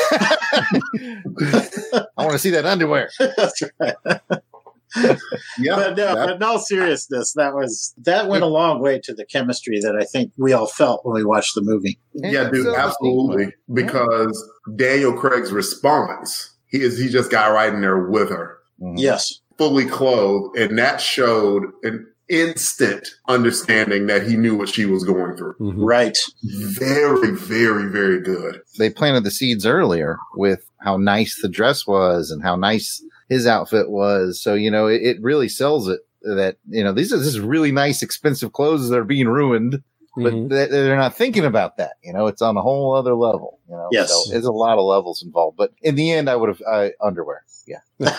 want to see that underwear. [LAUGHS] that's right. [LAUGHS] Yeah. but no, that- but in all seriousness, that was that went a long way to the chemistry that I think we all felt when we watched the movie. Yeah, dude, absolutely. Because Daniel Craig's response, he is he just got right in there with her, Mhm. Yes, fully clothed, and that showed an instant understanding that he knew what she was going through. Mhm. right. Very, very, very good. They planted the seeds earlier with how nice the dress was and how nice his outfit was. So, you know, it, it really sells it that, you know, these are, this is really nice, expensive clothes that are being ruined, but Mhm. they- they're not thinking about that. You know, it's on a whole other level, you know? Yes. So there's a lot of levels involved, but in the end, I would have, uh, underwear. Yeah. [LAUGHS]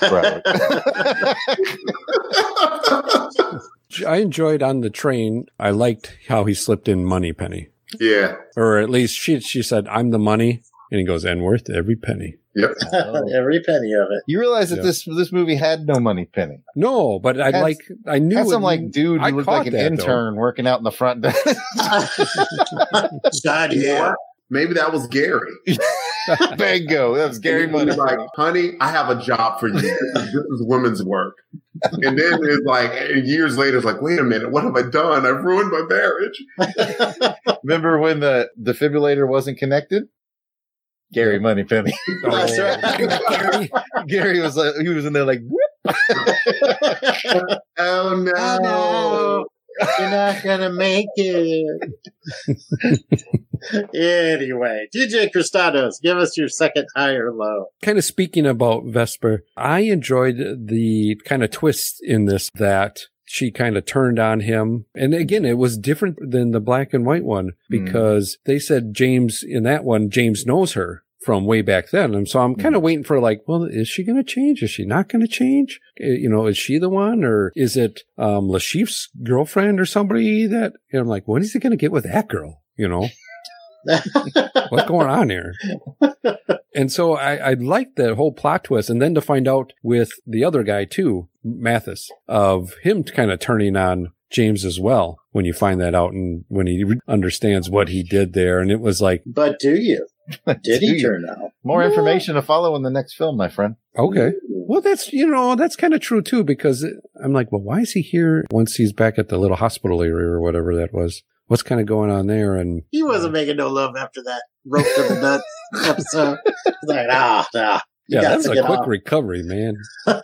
I enjoyed on the train. I liked how he slipped in Moneypenny, yeah. or at least she she said, "I'm the money," and he goes, "And worth every penny." Yep. [LAUGHS] Every penny of it. you realize that Yeah. this, this movie had no money penny. No, but I Had- like I knew Had some like dude I who looked like an that, though. intern working out in the front desk. [LAUGHS] God, yeah. Maybe that was Gary. [LAUGHS] Bingo. That was Gary Money. like, honey, I have a job for you. This is, this is women's work. And then it's like years later, it's like, wait a minute, what have I done? I've ruined my marriage. Remember when the defibrillator wasn't connected? Gary Moneypenny. [LAUGHS] That's oh. right. Gary. Gary was like, he was in there like, whoop. [LAUGHS] Oh no. Oh, no. You're not gonna make it. [LAUGHS] anyway, DJ Cristados, give us your second high or low. kind of speaking about Vesper, I enjoyed the kind of twist in this that she kind of turned on him. And again, it was different than the black and white one because they said James in that one, James knows her from way back then. And so I'm kind of waiting for like, well, is she going to change? Is she not going to change? Uh, You know, is she the one or is it, um, Le Chiffre's girlfriend or somebody that, I'm like, what is he going to get with that girl? You know? [LAUGHS] what's going on here? and so I, I liked that whole plot twist. And then to find out with the other guy too, Mathis, of him kind of turning on James as well when you find that out and when he re- understands what he did there. And it was like, But do you? [LAUGHS] Did he turn out? More information to follow in the next film, my friend. okay. Well, that's, you know, that's kind of true too, because I'm like, well, why is he here once he's back at the little hospital area or whatever that was? What's kind of going on there? And He wasn't making no love after that rope to the nuts [LAUGHS] episode. He's like, ah, nah. You yeah, got that's a quick off. recovery, man. [LAUGHS]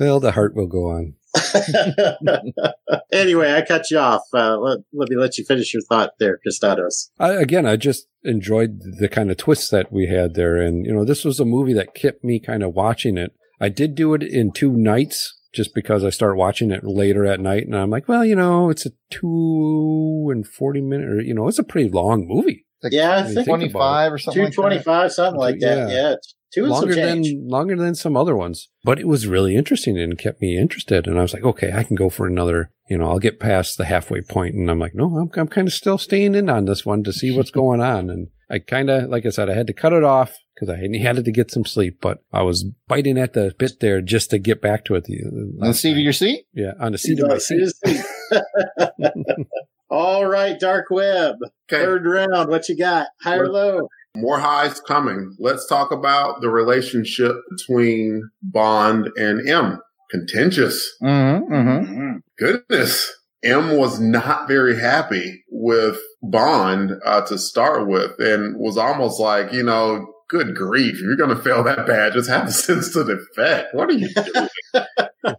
well, the heart will go on. [LAUGHS] anyway, I cut you off. Uh, let, let me let you finish your thought there, Cristados. I, again, I just enjoyed the kind of twists that we had there. And, you know, this was a movie that kept me kind of watching it. I did do it in two nights just because I start watching it later at night. And I'm like, well, you know, it's a two and 40 minute, or, you know, it's a pretty long movie. Like Yeah, I When you think think 25 or something two like that. twenty five, something like that. Yeah. Yeah, it's Two and longer some than longer than some other ones. But it was really interesting and kept me interested. And I was like, okay, I can go for another. You know, I'll get past the halfway point, and I'm like, no, I'm I'm kind of still staying in on this one to see what's [LAUGHS] going on. And I kind of, like I said, I had to cut it off because I had to get some sleep. But I was biting at the bit there just to get back to it. The, uh, On the seat of your seat? yeah, on the seat of my seat. [LAUGHS] All right, dark web. Okay. Third round. What you got? High or low? More highs coming. Let's talk about the relationship between Bond and M. Contentious. Mm-hmm, mm-hmm. Goodness. M was not very happy with Bond uh, to start with and was almost like, you know, good grief, if you're going to fail that bad, just have a sense to defect. What are you doing? [LAUGHS]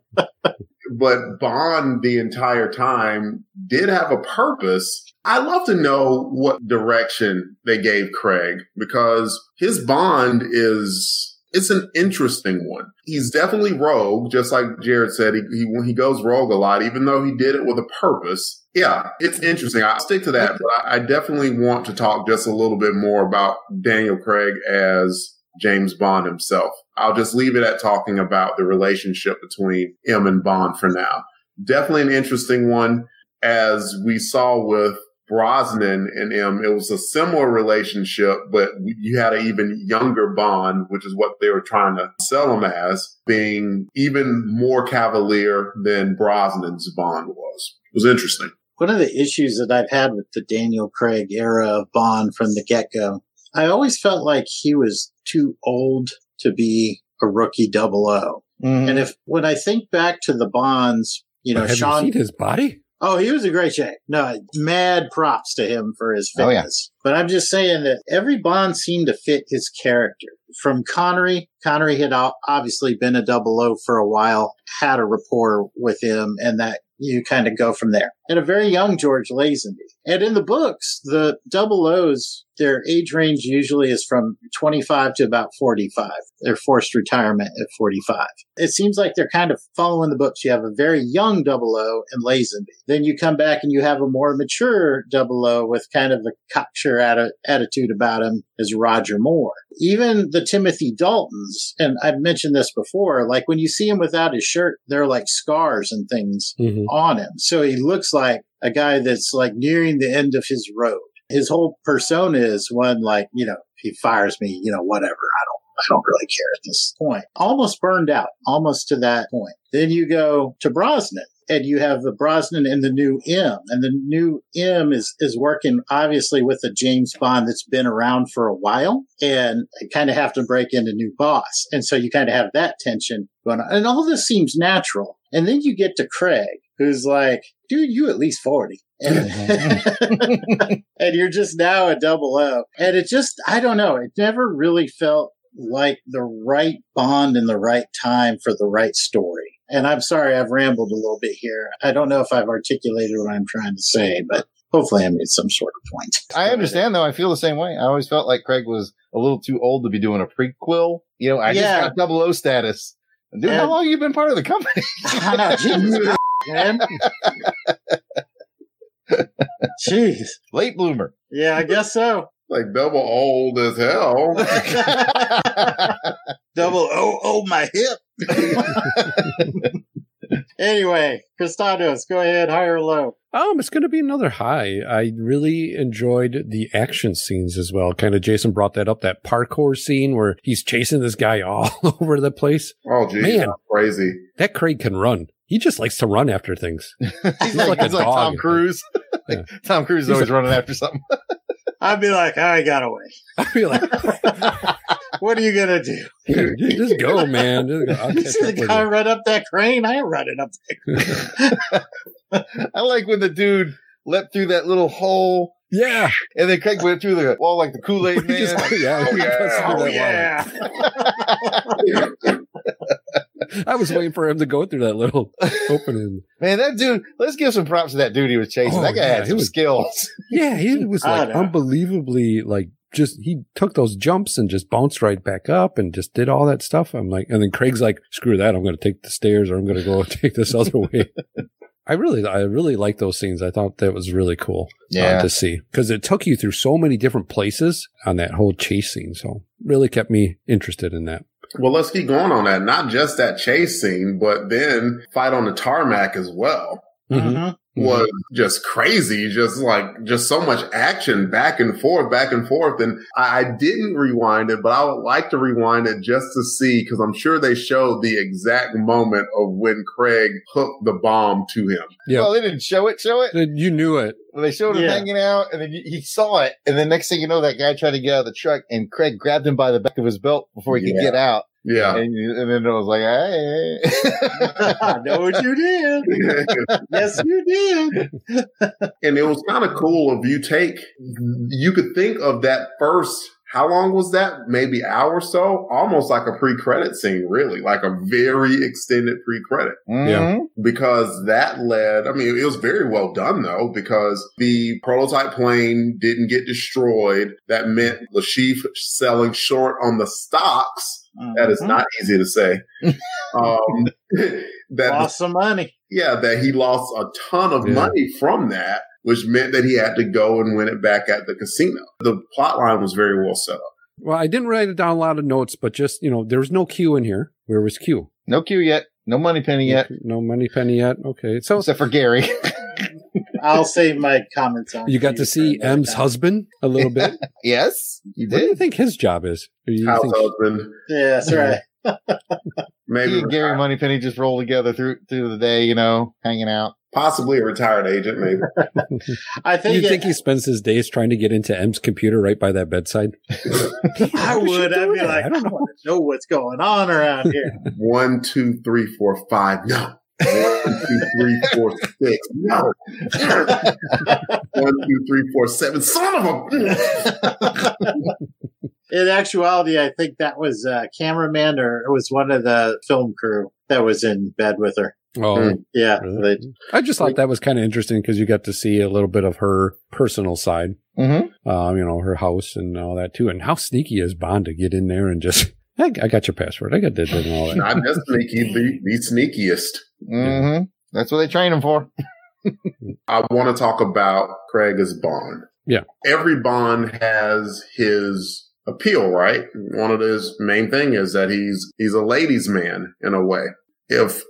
but Bond the entire time did have a purpose. I love to know what direction they gave Craig because his Bond is it's an interesting one. He's definitely rogue, just like Jared said. He, he he goes rogue a lot, even though he did it with a purpose. Yeah, it's interesting. I'll stick to that, but I, I definitely want to talk just a little bit more about Daniel Craig as James Bond himself. I'll just leave it at talking about the relationship between him and Bond for now. Definitely an interesting one. As we saw with Brosnan and M, it was a similar relationship, but you had an even younger Bond, which is what they were trying to sell him as, being even more cavalier than Brosnan's Bond was. It was interesting. One of the issues that I've had with the Daniel Craig era of Bond from the get go, I always felt like he was too old to be a rookie double O. Mhm. And if when I think back to the Bonds, you know, Have Sean you seen his body? Oh, he was a great shape. No, mad props to him for his Oh, yeah. fitness. But I'm just saying that every Bond seemed to fit his character. From Connery, Connery had obviously been a double O for a while, had a rapport with him, and that you kind of go from there. And a very young George Lazenby. And in the books, the double O's, their age range usually is from 25 to about 45. They're forced retirement at 45. It seems like they're kind of following the books. You have a very young double O and Lazenby. Then you come back and you have a more mature double O with kind of a cocksure atti- attitude about him as Roger Moore. Even the Timothy Daltons, and I've mentioned this before, like when you see him without his shirt, there are like scars and things Mhm. on him. So he looks like a guy that's like nearing the end of his road. His whole persona is one like, you know, he fires me, you know, whatever. I don't I don't really care at this point. Almost burned out, almost to that point. Then you go to Brosnan and you have the Brosnan and the new M and the new M is, is working obviously with a James Bond that's been around for a while and kind of have to break in a new boss. And so you kind of have that tension going on. And all this seems natural. And then you get to Craig, who's like, dude, you at least 40. And, [LAUGHS] and you're just now a double O. And it just, I don't know. It never really felt like the right bond in the right time for the right story. And I'm sorry I've rambled a little bit here. I don't know if I've articulated what I'm trying to say, but hopefully I made some sort of point. I understand though. I feel the same way. I always felt like Craig was a little too old to be doing a prequel. You know, I Yeah. just got double O status. Dude, And- how long you been part of the company? I know, [LAUGHS] man. Jeez. Late bloomer. Yeah, I guess so. Like double old as hell. [LAUGHS] Double oh oh my hip. [LAUGHS] anyway, Cristados, go ahead, high or low. Um, it's going to be another high. I really enjoyed the action scenes as well. Kind of Jason brought that up, that parkour scene where he's chasing this guy [LAUGHS] all over the place. Oh, geez, Man. crazy. That Craig can run. He just likes to run after things. [LAUGHS] he's like like, a he's like dog. Tom Cruise. [LAUGHS] Yeah. Tom Cruise is He's always a- running after something. [LAUGHS] I'd be like, I got away. I feel like, What are you gonna do? dude, just go, man. Just go. I'll You catch see up the guy you. run up that crane? I ain't running up that I like when the dude leapt through that little hole Yeah. and then Craig went through the wall like the Kool-Aid [LAUGHS] He just- man. [LAUGHS] yeah. Oh, yeah. Oh yeah. [LAUGHS] I was waiting for him to go through that little opening. Man, that dude, let's give some props to that dude he was chasing. Oh, that guy yeah, had he some was- skills. Yeah, he was like unbelievably like just he took those jumps and just bounced right back up and just did all that stuff. I'm like, and then Craig's like, screw that, I'm going to take the stairs or I'm going to go take this other way. I really, I really like those scenes. I thought that was really cool uh, to see because it took you through so many different places on that whole chase scene. So really kept me interested in that. Well, let's keep going on that. Not just that chase scene, but then fight on the tarmac as well Mhm. Mm-hmm. was just crazy. Just like, just so much action back and forth, back and forth. And I, I didn't rewind it, but I would like to rewind it just to see, cause I'm sure they showed the exact moment of when Craig hooked the bomb to him. Yeah. Well, they didn't show it, show it. Then you knew it. They showed him Yeah. hanging out, and then he saw it. And then next thing you know, that guy tried to get out of the truck, and Craig grabbed him by the back of his belt before he could Yeah. get out. Yeah. And, and then it was like, hey. [LAUGHS] I know what you did. Yes, you did. [LAUGHS] and it was kind of cool if you take you could think of that first how long was that maybe hour or so almost like a pre-credit scene really like a very extended pre-credit Mhm. because that led i mean it was very well done though because the prototype plane didn't get destroyed that meant Le Chiffre selling short on the stocks that is Mhm. not easy to say [LAUGHS] um [LAUGHS] that lost some money. yeah, that he lost a ton of Yeah. money from that, which meant that he had to go and win it back at the casino. The plot line was very well set up. Well, I didn't write it down a lot of notes, but just you know, there was no Q in here. Where was Q? No Q yet. No money penny yet. No money penny yet. Okay, so Except for Gary. [LAUGHS] I'll save my comments on. you got to see M's time. husband a little bit. [LAUGHS] yes, you What do you think his job is? Or House think- husband, Yeah, that's right. [LAUGHS] maybe He and Gary Moneypenny just roll together through through the day, you know, hanging out. possibly a retired agent, maybe. [LAUGHS] I think, you it- think he spends his days trying to get into M's computer right by that bedside? I How does she would. I'd be that? like, I I don't don't know. know what's going on around here. One, two, three, four, five. No. One, two, three, four, six. No. [LAUGHS] One, two, three, four, seven. Son of a. In actuality, I think that was a cameraman or it was one of the film crew that was in bed with her. Oh, Mm. Yeah, Really? they- I just thought that was kind of interesting because you got to see a little bit of her personal side. Mm-hmm. Um, you know, her house and all that too. And how sneaky is Bond to get in there and just, I, I got your password. I got this and all that. Not just sneaky, the, the sneakiest. Mm-hmm. That's what they train him for. [LAUGHS] I want to talk about Craig as Bond. Yeah. Every Bond has his appeal, right? One of his main thing is that he's he's a ladies' man in a way. If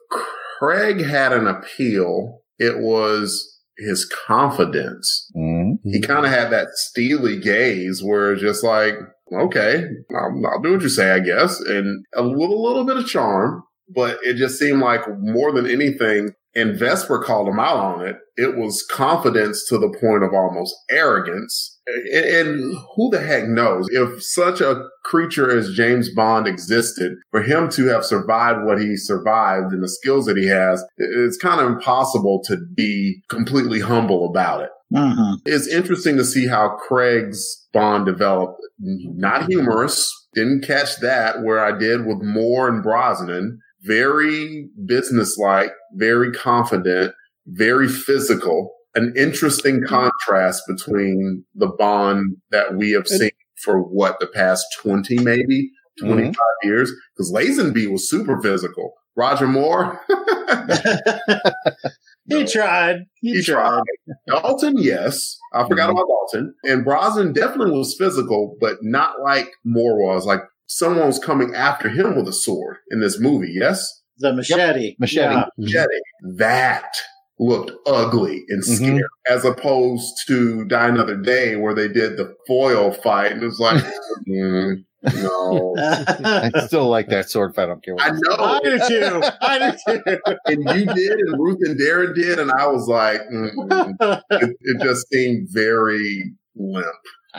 Craig had an appeal, it was his confidence. Mm-hmm. He kind of had that steely gaze where it's just like, okay, I'll, I'll do what you say, I guess, and a little, little bit of charm. But it just seemed like more than anything, and Vesper called him out on it. It was confidence to the point of almost arrogance. And, and who the heck knows if such a creature as James Bond existed for him to have survived what he survived and the skills that he has, it's kind of impossible to be completely humble about it Mhm. it's interesting to see how Craig's Bond developed. Not humorous, didn't catch that where I did with Moore and Brosnan. Very businesslike, very confident, very physical. An interesting mm-hmm. contrast between the Bond that we have seen for what the past 20, maybe 25 mm-hmm. years. Because Lazenby was super physical. Roger Moore, [LAUGHS] he tried. He, He tried. Dalton, yes. I forgot mm-hmm. about Dalton. And Brosnan definitely was physical, but not like Moore was. Like someone was coming after him with a sword in this movie, yes? The machete. Machete. Yeah. Machete. That looked ugly and Mhm. scary, as opposed to Die Another Day, where they did the foil fight, and it was like, [LAUGHS] mm, no. [LAUGHS] I still like that sword fight. I don't care what. I know. I do too. I do too. and you did, and Ruth and Darren did, and I was like, mm-mm. it, it just seemed very limp.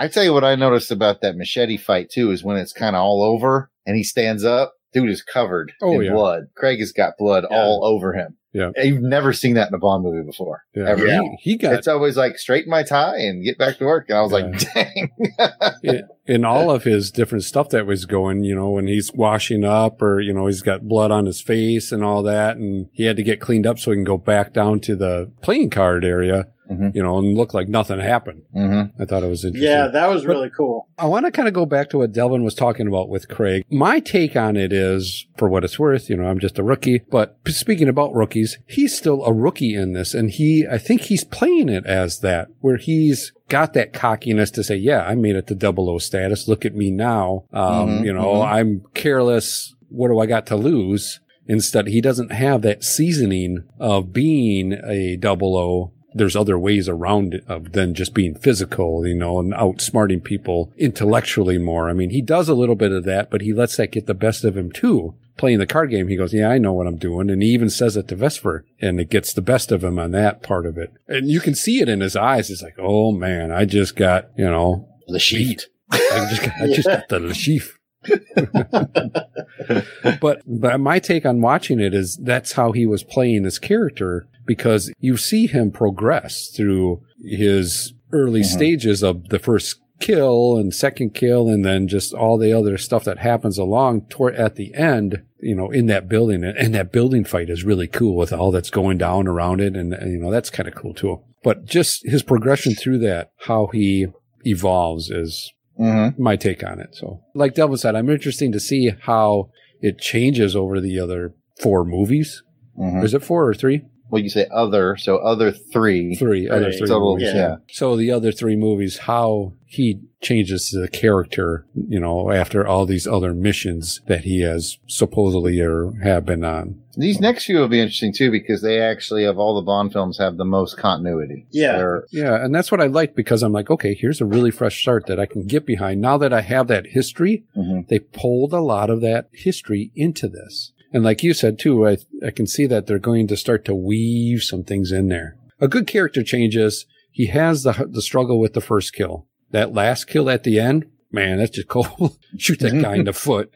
I tell you what I noticed about that machete fight too is when it's kind of all over and he stands up, dude is covered Oh, in yeah. blood. Craig has got blood Yeah. all over him. Yeah. You've never seen that in a Bond movie before. Yeah. Ever. Yeah. He, he got It's always like straighten my tie and get back to work. And I was like, dang. [LAUGHS] in, in all of his different stuff that was going, you know, when he's washing up or, you know, he's got blood on his face and all that. And he had to get cleaned up so he can go back down to the playing card area. Mhm. you know, and looked like nothing happened. Mm-hmm. I thought it was interesting. Yeah, that was really cool. I want to kind of go back to what Delvin was talking about with Craig. My take on it is, for what it's worth, you know, I'm just a rookie. But speaking about rookies, he's still a rookie in this, and he, I think he's playing it as that, where he's got that cockiness to say, "Yeah, I made it to double O status. Look at me now. Um, Mhm, you know, mhm. I'm careless. What do I got to lose?" Instead, he doesn't have that seasoning of being a double O there's other ways around it of than just being physical, you know, and outsmarting people intellectually more. I mean, he does a little bit of that, but he lets that get the best of him too. Playing the card game, he goes, "Yeah, I know what I'm doing," and he even says it to Vesper, and it gets the best of him on that part of it. And you can see it in his eyes. It's like, "Oh man, I just got, you know, The sheet. I just got, I just got the [LAUGHS] Le Chiffre." [LAUGHS] but but my take on watching it is that's how he was playing this character because you see him progress through his early stages of the first kill and second kill and then just all the other stuff that happens along toward at the end you know in that building and, that building fight is really cool with all that's going down around it and, and you know that's kind of cool too but just his progression through that how he evolves is Mm-hmm. my take on it. So, like Delvin said, I'm interested to see how it changes over the other four movies. Mm-hmm. Is it four or three? Well, you say other, so other three. Three, other Right. three Total, movies. yeah. So the other three movies, how he changes the character, you know, after all these other missions that he has supposedly or have been on. These next few will be interesting too because they actually, of all the Bond films, have the most continuity. Yeah. They're- Yeah, and that's what I like because I'm like, okay, here's a really fresh start that I can get behind. Now that I have that history, Mhm. they pulled a lot of that history into this. And like you said too, I I can see that they're going to start to weave some things in there. A good character changes. He has the the struggle with the first kill. That last kill at the end, man, that's just cold. [LAUGHS] Shoot that guy in the [LAUGHS] foot.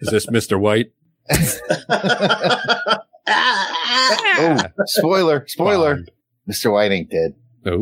Is this Mister White? oh, spoiler, spoiler. Bond. Mr. White ain't dead. Oh,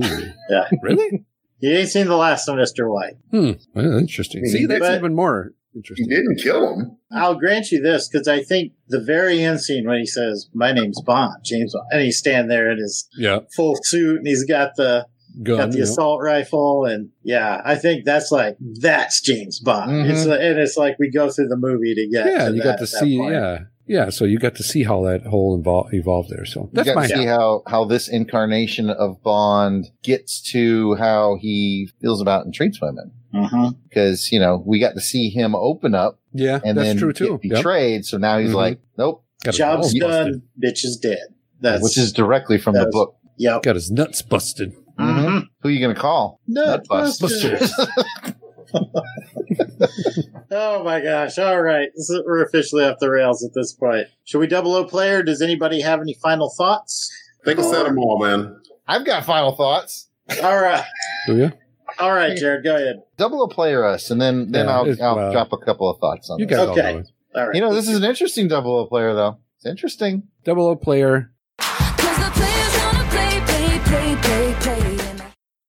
Yeah. really? You ain't seen the last of Mr. White. Hmm. Well, interesting. See, that's But- even more He didn't kill him. I'll grant you this because I think the very end scene when he says, "My name's Bond, James Bond," and he's standing there in his Yeah, full suit and he's got the gun. got the you know. assault rifle and yeah, I think that's like that's James Bond. Mhm. It's and it's like we go through the movie to get yeah, to you that got to see, point. yeah, yeah. So you got to see how that whole evol- evolved there. So You got my to see how, how this incarnation of Bond gets to how he feels about and treats women. Mhm. Because, you know, we got to see him open up yeah. and that's then true get too. Yep. betrayed. So now he's Mhm. like, nope, Got Job's done, busted. bitch is dead. That's which is directly from the book. yep. Got his nuts busted. Mhm. Who are you going to call? Nutbusters. [LAUGHS] [LAUGHS] oh my gosh! All right, this is, we're officially off the rails at this point. Should we double O player? Does anybody have any final thoughts? I think I said them all, man. I've got final thoughts. All right, Do you? All right, Jared, go ahead. Double a player us, and then then Yeah, I'll, I'll well, drop a couple of thoughts on You this. guys Okay. all. All right, You know, this is an interesting double O player, though. It's interesting. Double O player. Cause the players gonna play, play, play, play, play.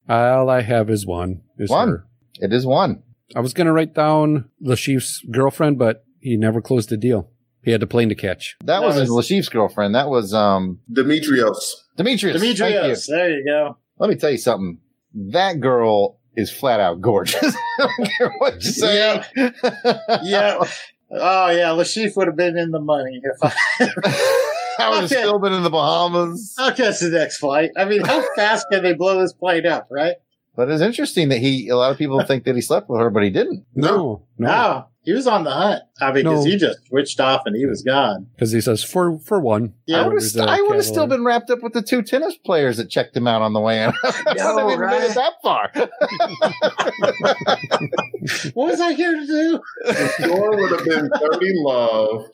And All I have is one. Is One. her. It is one. I was gonna write down Le Chiffre's girlfriend, but he never closed the deal. He had the plane to catch. That, That wasn't was- Le Chiffre's girlfriend. That was um Dimitrios. Demetrius. Thank you. Demetrius. There you go. Let me tell you something. That girl is flat out gorgeous. I don't care what you say. Yeah. [LAUGHS] Oh yeah, Le Chiffre would have been in the money if I. I would have Okay. still been in the Bahamas. I'll catch the next flight. I mean, how [LAUGHS] fast can they blow this plane up, right? But it's interesting that he, a lot of people think that he slept with her, but he didn't. No, no, No, he was on the hunt. I mean, because No. he just switched off and he was gone. because he says for for one. Yeah, I would have, There's st- would have still been wrapped up with the two tennis players that checked him out on the way in. [LAUGHS] I know, wouldn't even made it right? that far. [LAUGHS] What was I here to do? The score would have been 30 love.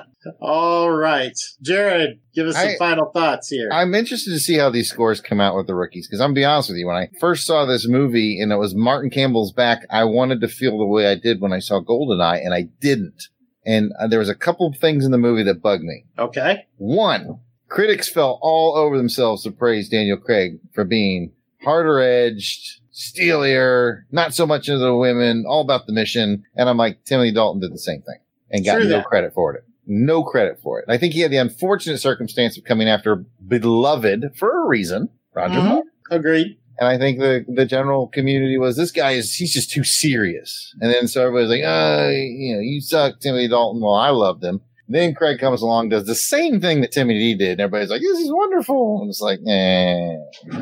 [LAUGHS] All right, Jared, give us some I- final thoughts here. I'm interested to see how these scores come out with the rookies because I'm going to be honest with you, when I first saw this movie and it was Martin Campbell's back, I wanted to feel the way I did when I saw Goldeneye, and I didn't. And uh, there was a couple of things in the movie that bugged me. okay. One, critics fell all over themselves to praise Daniel Craig for being harder edged, steelier, not so much into the women, all about the mission. And I'm like, Timothy Dalton did the same thing and got True no that. credit for it. No credit for it. I think he had the unfortunate circumstance of coming after Beloved for a reason, Roger Mhm. Moore. Agreed. And I think the the general community was this guy is he's just too serious. And then so everybody's like, uh, you know, you suck, Timothy Dalton. Well, I loved him. Then Craig comes along, does the same thing that Timothy D did, and everybody's like, "This is wonderful." And it's like, eh.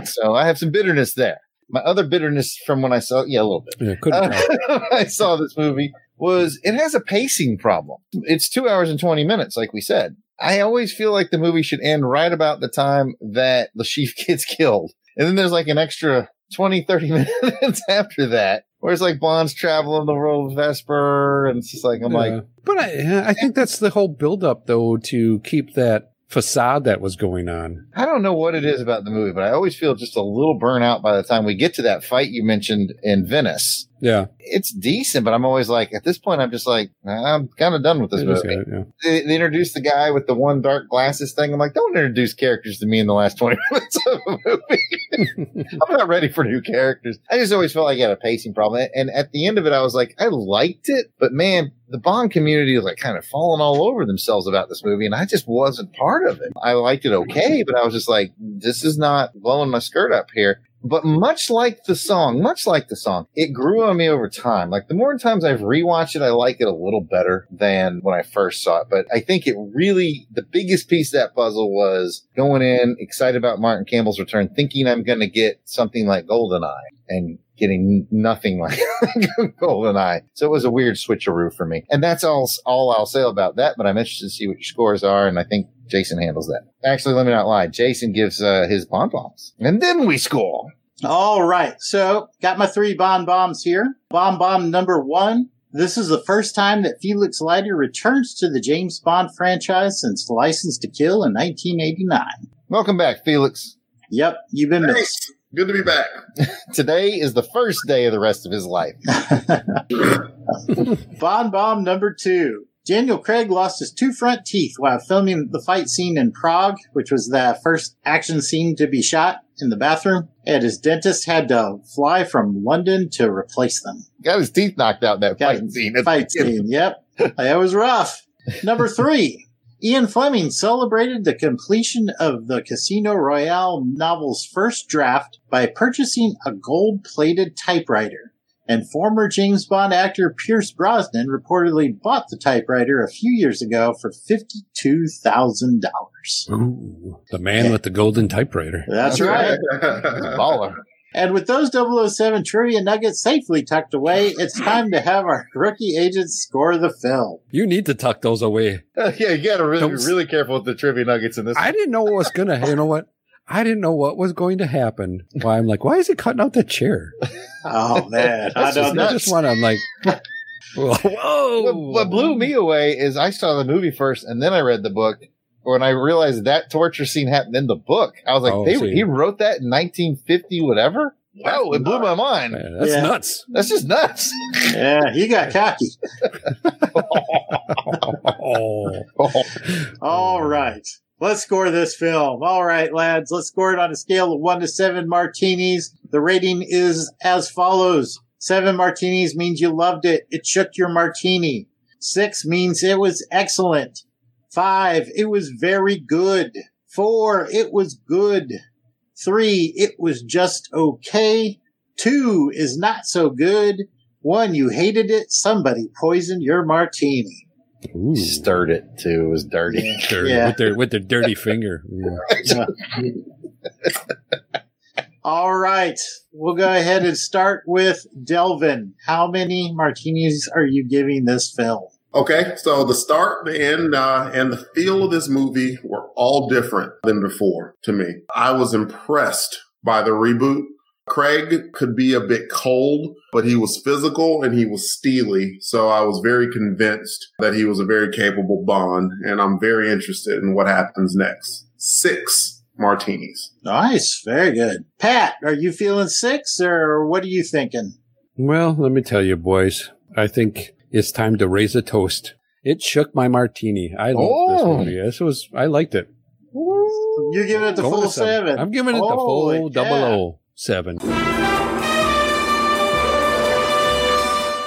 So I have some bitterness there. My other bitterness from when I saw, yeah, a little bit. Yeah. Uh, [LAUGHS] I saw this movie was it has a pacing problem. It's two hours and 20 minutes, like we said. I always feel like the movie should end right about the time that the chief [LAUGHS] gets killed. And then there's like an extra 20, 30 [LAUGHS] minutes after that, where it's like Bond's traveling the world of Vesper. And it's just like, I'm Yeah. like, but I, I think that's the whole buildup, though, to keep that facade that was going on. I don't know what it is about the movie, but I always feel just a little burnout by the time we get to that fight you mentioned in Venice. Yeah, It's decent, but I'm always like, at this point, I'm just like, I'm kind of done with this movie. good, yeah. they, they introduced the guy with the one dark glasses thing. I'm like, don't introduce characters to me in the last [LAUGHS] 20 minutes of a movie. [LAUGHS] I'm not ready for new characters. I just always felt like I had a pacing problem. And at the end of it, I was like, I liked it, but man, the Bond community is like kind of falling all over themselves about this movie. And I just wasn't part of it. I liked it okay, but I was just like, this is not blowing my skirt up here. But much like the song, much like the song, it grew on me over time. Like the more times I've rewatched it, I like it a little better than when I first saw it. But I think it really, the biggest piece of that puzzle was going in excited about Martin Campbell's return, thinking I'm going to get something like GoldenEye and getting nothing [LAUGHS] like GoldenEye. So it was a weird switcheroo for me. And that's all, all I'll say about that. But I'm interested to see what your scores are. And I think Jason handles that. Actually, let me not lie. Jason gives uh, his bomb bombs. And then we score. All right. So, got my three bomb bombs here. Bomb bomb number one. This is the first time that Felix Leiter returns to the James Bond franchise since License to Kill in 1989. Welcome back, Felix. Yep, you've been missed. Good to be back. [LAUGHS] Today is the first day of the rest of his life. [LAUGHS] [LAUGHS] Bond bomb number two. Daniel Craig lost his two front teeth while filming the fight scene in Prague, which was the first action scene to be shot in the bathroom, and his dentist had to fly from London to replace them. Got his teeth knocked out in that Got fight scene. Fight [LAUGHS] scene, yep. That was rough. Number three. Ian Fleming celebrated the completion of the Casino Royale novel's first draft by purchasing a gold plated typewriter. And former James Bond actor Pierce Brosnan reportedly bought the typewriter a few years ago for $52,000. Ooh, the man with the golden typewriter. That's right. [LAUGHS] Baller. And with those 007 trivia nuggets safely tucked away, it's time to have our rookie agents score the film. You need to tuck those away. [LAUGHS] yeah, you got to really Don't be really careful with the trivia nuggets in this. I didn't know what was gonna. You know what? I didn't know what was going to happen. Why I'm like, why is he cutting out the chair? Oh man, I That's don't just know. I just want. I'm like, [LAUGHS] whoa. what, what blew me away is I saw the movie first and then I read the book. When I realized that torture scene happened in the book, I was like, Oh, they, see. he wrote that in 1950, whatever. Wow, it blew my mind. Man, that's Yeah. nuts. That's just nuts. Yeah, he got cocky. Oh. [LAUGHS] [LAUGHS] All right. Let's score this film. All right, lads. Let's score it on a scale of one to seven martinis. The rating is as follows. Seven martinis means you loved it. It shook your martini. Six means it was excellent. Five, it was very good. Four, it was good. Three, it was just okay. Two is not so good. One, you hated it. Somebody poisoned your martini. Ooh. Stirred it too. It was dirty. [LAUGHS] Dirty, Yeah. with their with their dirty finger. [LAUGHS] Yeah. All right. We'll go ahead and start with Delvin. How many martinis are you giving this film? Okay, so the start, the end, uh, and the feel of this movie were all different than before to me. I was impressed by the reboot. Craig could be a bit cold, but he was physical and he was steely. So I was very convinced that he was a very capable Bond, and I'm very interested in what happens next. Six martinis. Nice. Very good. Pat, are you feeling six or what are you thinking? Well, let me tell you, boys. I think it's time to raise a toast. It shook my martini. I love Oh. this movie. This was I liked it. You're giving it the Going full to seven. I'm giving it the full cow. double O seven.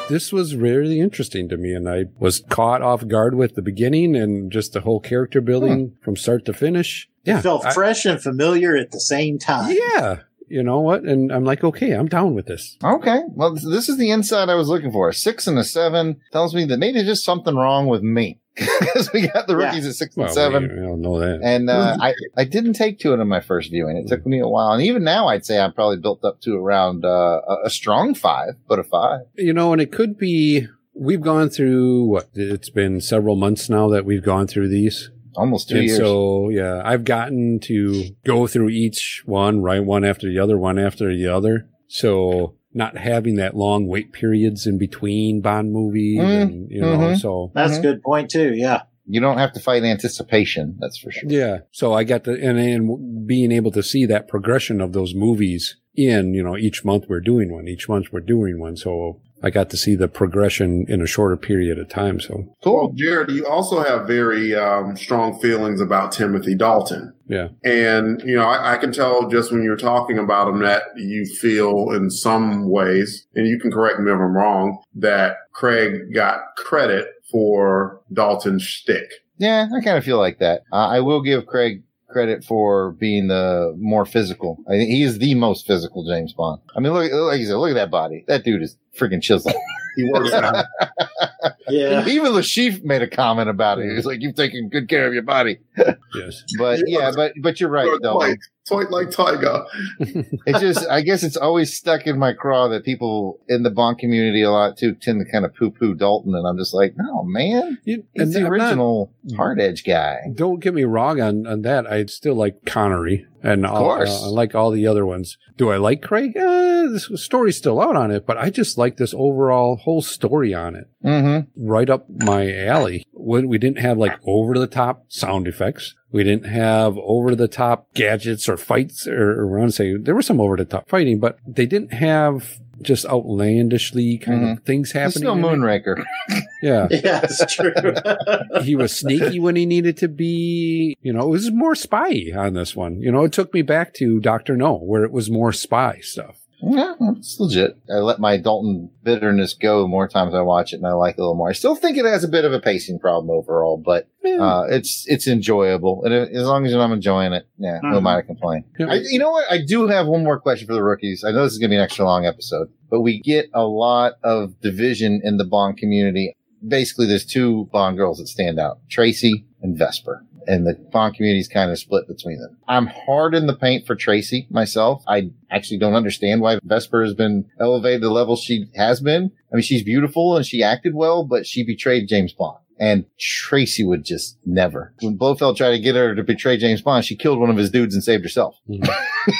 this was really interesting to me, and I was caught off guard with the beginning and just the whole character building hmm. from start to finish. Yeah, It felt I- fresh and familiar at the same time. yeah, you know what? And I'm like, okay, I'm down with this. Okay. Well, this- this is the insight I was looking for. A six and a seven tells me that maybe there's just something wrong with me. [LAUGHS] Because we got the Yeah. rookies at six Well, and seven. we, we all know that. And uh, I, I didn't take to it in my first viewing. It took me a while. And even now, I'd say I'm probably built up to around uh, a, a strong five, but a five. you know, and it could be we've gone through what it's been several months now that we've gone through these. Almost two and years. so, yeah, I've gotten to go through each one, right? One after the other, one after the other. So not having that long wait periods in between Bond movies Mm, and, you know, mhm. so That's Mhm. a good point too. Yeah. you don't have to fight anticipation. That's for sure. yeah. So I got to, and, and being able to see that progression of those movies in, you know, each month we're doing one, each month we're doing one. So I got to see the progression in a shorter period of time. So Well, Jared, you also have very um, strong feelings about Timothy Dalton. yeah. And, you know, I, I can tell just when you're talking about him that you feel in some ways, and you can correct me if I'm wrong, that Craig got credit for Dalton's shtick. Yeah, I kind of feel like that. Uh, I will give Craig credit for being the more physical. I think he is the most physical James Bond. I mean, look, like you said, look at that body. That dude is freaking chiseled. He works out. [LAUGHS] Yeah. [LAUGHS] Even the chief made a comment about it. He was like, "You've taken good care of your body." [LAUGHS] Yes. But yeah, but but you're right though. Toy, toy like Tiger. [LAUGHS] It's just, I guess it's always stuck in my craw that people in the Bond community a lot too tend to kind of poo poo Dalton, and I'm just like, no, man, You- he's the I'm not- original hard edge guy. don't get me wrong on, on that. I still like Connery and all, course. uh, I like all the other ones. Do I like Craig? Uh, the story's still out on it, but I just like this overall whole story on it. Mm-hmm. Right up my alley. When we didn't have like over the top sound effects. We didn't have over the top gadgets or fights or, or I want to say there was some over the top fighting, but they didn't have just outlandishly kind of mm-hmm. things He's happening. still. Moonraker. [LAUGHS] Yeah. [LAUGHS] Yeah, it's true. [LAUGHS] he was sneaky when he needed to be. You know, it was more spy on this one. You know, it took me back to Doctor No, where it was more spy stuff. Yeah, it's legit. I let my Dalton bitterness go the more times I watch it, and I like it a little more. I still think it has a bit of a pacing problem overall, but uh, it's it's enjoyable, and as long as I'm enjoying it, yeah, no Mhm. matter complain. I, you know what? I do have one more question for the rookies. I know this is going to be an extra long episode, but we get a lot of division in the Bond community. Basically, there's two Bond girls that stand out: Tracy and Vesper. And the Bond community is kind of split between them. I'm hard in the paint for Tracy myself. I actually don't understand why Vesper has been elevated to the level she has been. I mean, she's beautiful and she acted well, but she betrayed James Bond. And Tracy would just never. When Blofeld tried to get her to betray James Bond, she killed one of his dudes and saved herself. Mhm.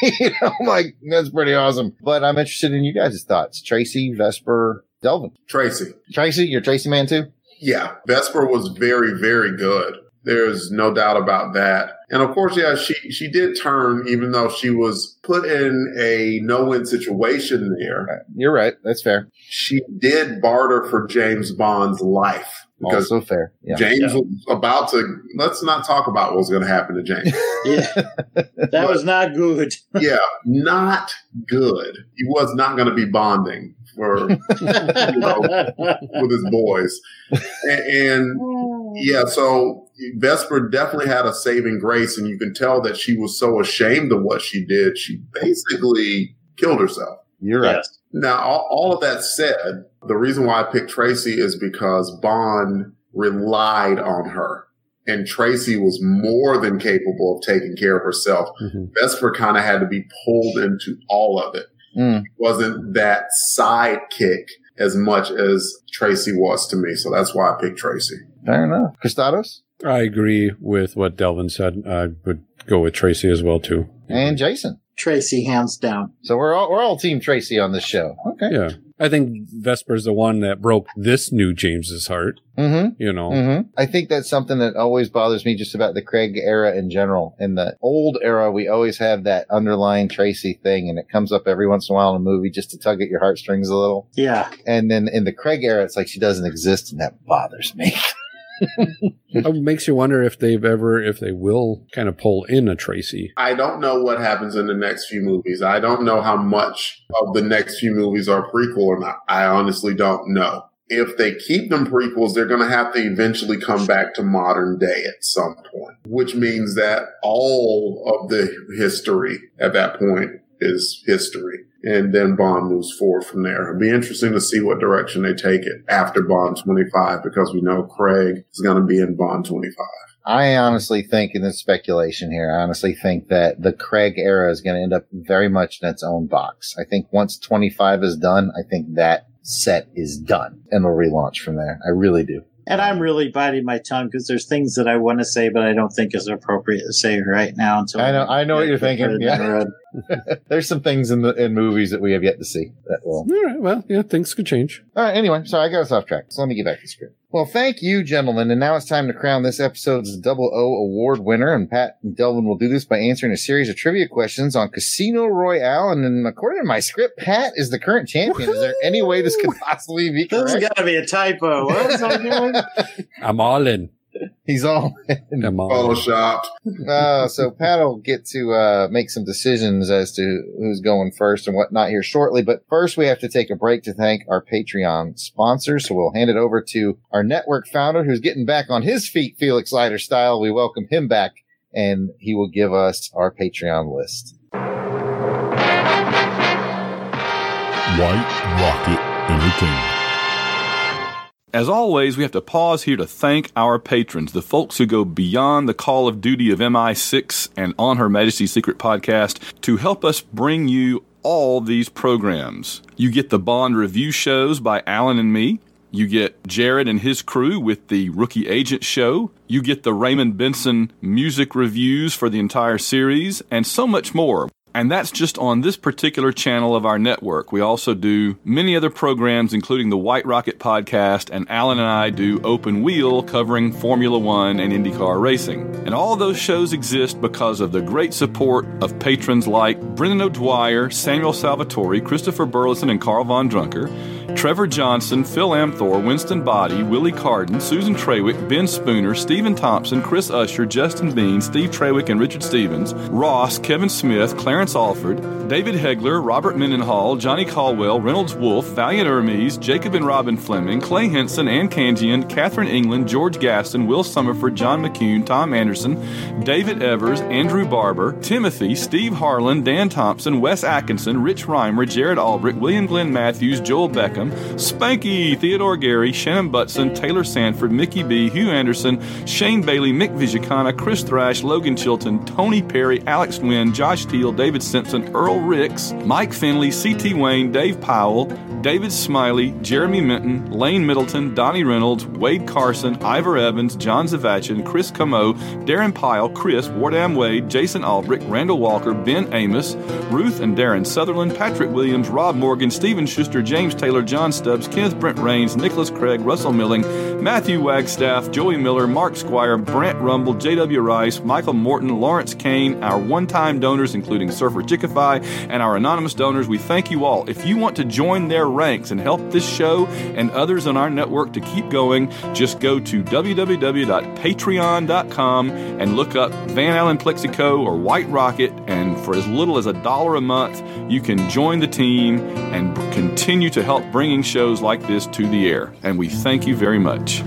[LAUGHS] you know, I'm like, that's pretty awesome. But I'm interested in you guys' thoughts. Tracy, Vesper, Delvin. Tracy. Tracy, you're Tracy man too? Yeah, Vesper was very, very good. There's no doubt about that. And of course, yeah, she, she did turn, even though she was put in a no-win situation there. You're right. That's fair. She did barter for James Bond's life because Also fair. Yeah. James was about to, let's not talk about what was going to happen to James. [LAUGHS] yeah. That was not good. [LAUGHS] yeah, not good. He was not going to be bonding for, [LAUGHS] you know, with his boys. And, and yeah, so Vesper definitely had a saving grace, and you can tell that she was so ashamed of what she did. She basically killed herself. You're right. Yes. Now, all, all of that said, the reason why I picked Tracy is because Bond relied on her. And Tracy was more than capable of taking care of herself. Mhm. Vesper kind of had to be pulled into all of it. Mm. Wasn't that sidekick as much as Tracy was to me. So that's why I picked Tracy. Fair enough. Christados I agree with what Delvin said. I would go with Tracy as well too. and Jason. Tracy, hands down. So we're all we're all Team Tracy on this show. Okay. Yeah, I think Vesper's the one that broke this new James's heart. Mm-hmm. You know, Mm-hmm. I think that's something that always bothers me just about the Craig era in general. In the old era, we always have that underlying Tracy thing, and it comes up every once in a while in a movie just to tug at your heartstrings a little. Yeah. And then in the Craig era, it's like she doesn't exist, and that bothers me. [LAUGHS] It makes you wonder if they've ever, if they will kind of pull in a Tracy. I don't know what happens in the next few movies. I don't know how much of the next few movies are prequel or not. I honestly don't know. If they keep them prequels, they're going to have to eventually come back to modern day at some point, which means that all of the history at that point is history. And then Bond moves forward from there. It'll be interesting to see what direction they take it after Bond 25 because we know Craig is going to be in Bond 25. I honestly think, in this speculation here, I honestly think that the Craig era is going to end up very much in its own box. I think once 25 is done, I think that set is done and will relaunch from there. I really do. And I'm really biting my tongue because there's things that I want to say, but I don't think is appropriate to say right now. Until I know, I know what you're thinking. further down the [LAUGHS] Yeah. There's some things in the in movies that we have yet to see that will. All right. Well, yeah, things could change. All right. Anyway, sorry, I got us off track. So let me get back to the script. Well, thank you, gentlemen. And now it's time to crown this episode's Double O award winner. And Pat and Delvin will do this by answering a series of trivia questions on Casino Royale. And then, according to my script, Pat is the current champion. Is there any way this could possibly be This has got to be a typo. What was I doing? I'm all in. He's all. I'm [LAUGHS] all in. Photoshopped. Uh, so Pat will get to uh, make some decisions as to who's going first and whatnot here shortly. But first, we have to take a break to thank our Patreon sponsors. So we'll hand it over to our network founder who's getting back on his feet, Felix Leiter style. We welcome him back and he will give us our Patreon list. White Rocket Entertainment. As always, we have to pause here to thank our patrons, the folks who go beyond the call of duty of MI6 and On Her Majesty's Secret podcast to help us bring you all these programs. You get the Bond review shows by Alan and me. You get Jared and his crew with the Rookie Agent show. You get the Raymond Benson music reviews for the entire series, and so much more. And that's just on this particular channel of our network. We also do many other programs, including the White Rocket podcast, and Alan and I do Open Wheel covering Formula One and IndyCar racing. And all those shows exist because of the great support of patrons like Brendan O'Dwyer, Samuel Salvatore, Christopher Burleson, and Carl Von Drunker, Trevor Johnson, Phil Amthor, Winston Body, Willie Carden, Susan Trawick, Ben Spooner, Stephen Thompson, Chris Usher, Justin Bean, Steve Trawick and Richard Stevens, Ross, Kevin Smith, Clarence Alford, David Hegler, Robert Mendenhall, Johnny Caldwell, Reynolds Wolf, Valiant Hermes, Jacob and Robin Fleming, Clay Henson, Ann Kangian, Catherine England, George Gaston, Will Summerford, John McCune, Tom Anderson, David Evers, Andrew Barber, Timothy, Steve Harlan, Dan Thompson, Wes Atkinson, Rich Reimer, Jared Albrecht, William Glenn Matthews, Joel Beckham, Spanky, Theodore Gary, Shannon Butson, Taylor Sanford, Mickey B, Hugh Anderson, Shane Bailey, Mick Vizicana, Chris Thrash, Logan Chilton, Tony Perry, Alex Wynn, Josh Teal, David Simpson, Earl Ricks, Mike Finley, C.T. Wayne, Dave Powell, David Smiley, Jeremy Minton, Lane Middleton, Donnie Reynolds, Wade Carson, Ivor Evans, John Zavachin, Chris Camo, Darren Pyle, Chris, Wardam Wade, Jason Albrecht, Randall Walker, Ben Amos, Ruth and Darren Sutherland, Patrick Williams, Rob Morgan, Stephen Schuster, James Taylor, John Stubbs, Kenneth Brent Rains, Nicholas Craig, Russell Milling, Matthew Wagstaff, Joey Miller, Mark Squire, Brant Rumble, J.W. Rice, Michael Morton, Lawrence Kane, our one time donors, including Surfer Chickify, and our anonymous donors. We thank you all. If you want to join their ranks and help this show and others on our network to keep going, just go to www.patreon.com and look up Van Allen Plexico or White Rocket. And for as little as a dollar a month, you can join the team and continue to help bringing shows like this to the air. And we thank you very much.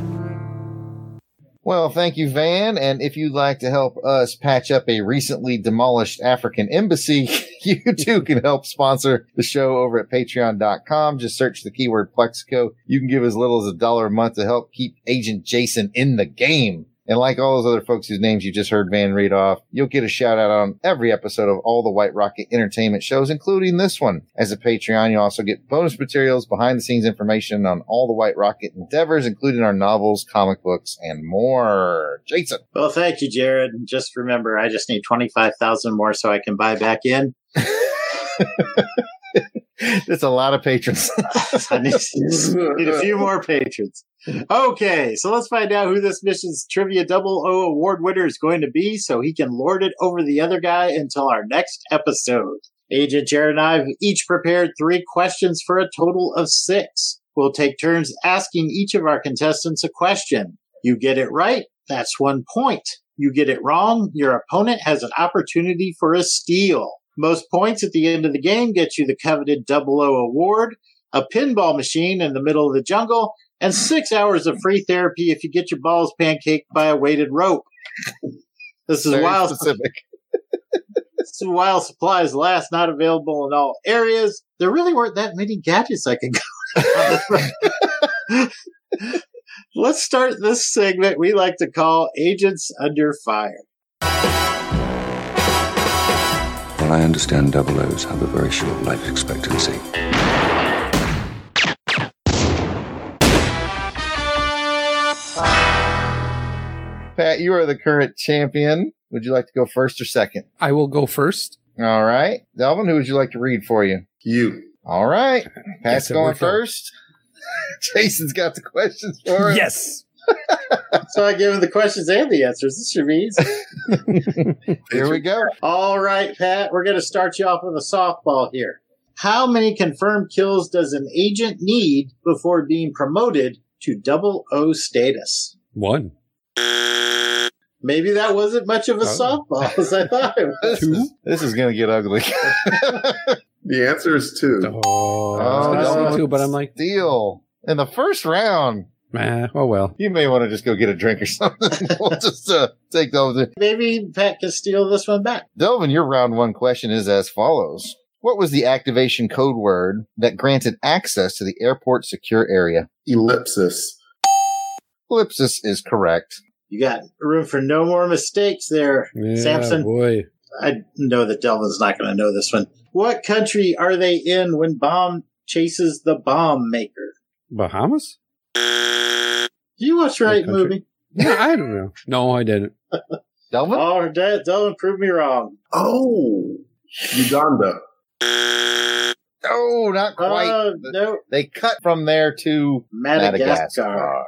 Well, thank you, Van. And if you'd like to help us patch up a recently demolished African embassy, [LAUGHS] you too can help sponsor the show over at patreon.com. Just search the keyword Plexico. You can give as little as a dollar a month to help keep Agent Jason in the game. And like all those other folks whose names you just heard Van read off, you'll get a shout out on every episode of all the White Rocket entertainment shows, including this one. As a Patreon, you also get bonus materials, behind the scenes information on all the White Rocket endeavors, including our novels, comic books, and more. Jason. Well, thank you, Jared. Just remember, I just need 25,000 more so I can buy back in. [LAUGHS] That's a lot of patrons. [LAUGHS] I need, need a few more patrons. Okay, so let's find out who this mission's Trivia Double O award winner is going to be so he can lord it over the other guy until our next episode. Agent Jared and I have each prepared three questions for a total of six. We'll take turns asking each of our contestants a question. You get it right, that's one point. You get it wrong, your opponent has an opportunity for a steal. Most points at the end of the game get you the coveted double O award, a pinball machine in the middle of the jungle, and six hours of free therapy if you get your balls pancaked by a weighted rope. This is Very wild. specific. [LAUGHS] This is while supplies last, not available in all areas. There really weren't that many gadgets I could go. [LAUGHS] Let's start this segment we like to call Agents Under Fire. Well, I understand double O's have a very short life expectancy. Pat, you are the current champion. Would you like to go first or second? I will go first. All right. Delvin, who would you like to read for you? You. All right. [LAUGHS] Pat's going first. [LAUGHS] Jason's got the questions for us. Yes. [LAUGHS] So I give him the questions and the answers. This should be easy. Here we go. All right, Pat, we're going to start you off with a softball here. How many confirmed kills does an agent need before being promoted to double O status? One. Maybe that wasn't much of a Oh. softball as I thought it was. This is, this is going to get ugly. [LAUGHS] The answer is two. Oh, I was gonna say two, but I'm like, Deal. In the first round, nah, oh well. you may want to just go get a drink or something. [LAUGHS] we'll just uh, take those. Maybe Pat can steal this one back. Delvin, your round one question is as follows. What was the activation code word that granted access to the airport secure area? Ellipsis. Ellipsis is correct. You got room for no more mistakes there, Yeah, Samson. boy. I know that Delvin's not going to know this one. What country are they in when Bond chases the bomb maker? Bahamas? Do you watch the right movie? Yeah, I don't know. No, I didn't. [LAUGHS] Delvin? Oh, Del- Delvin proved me wrong. Oh, Uganda. Oh, not quite. Oh, no. They cut from there to Madagascar. Madagascar.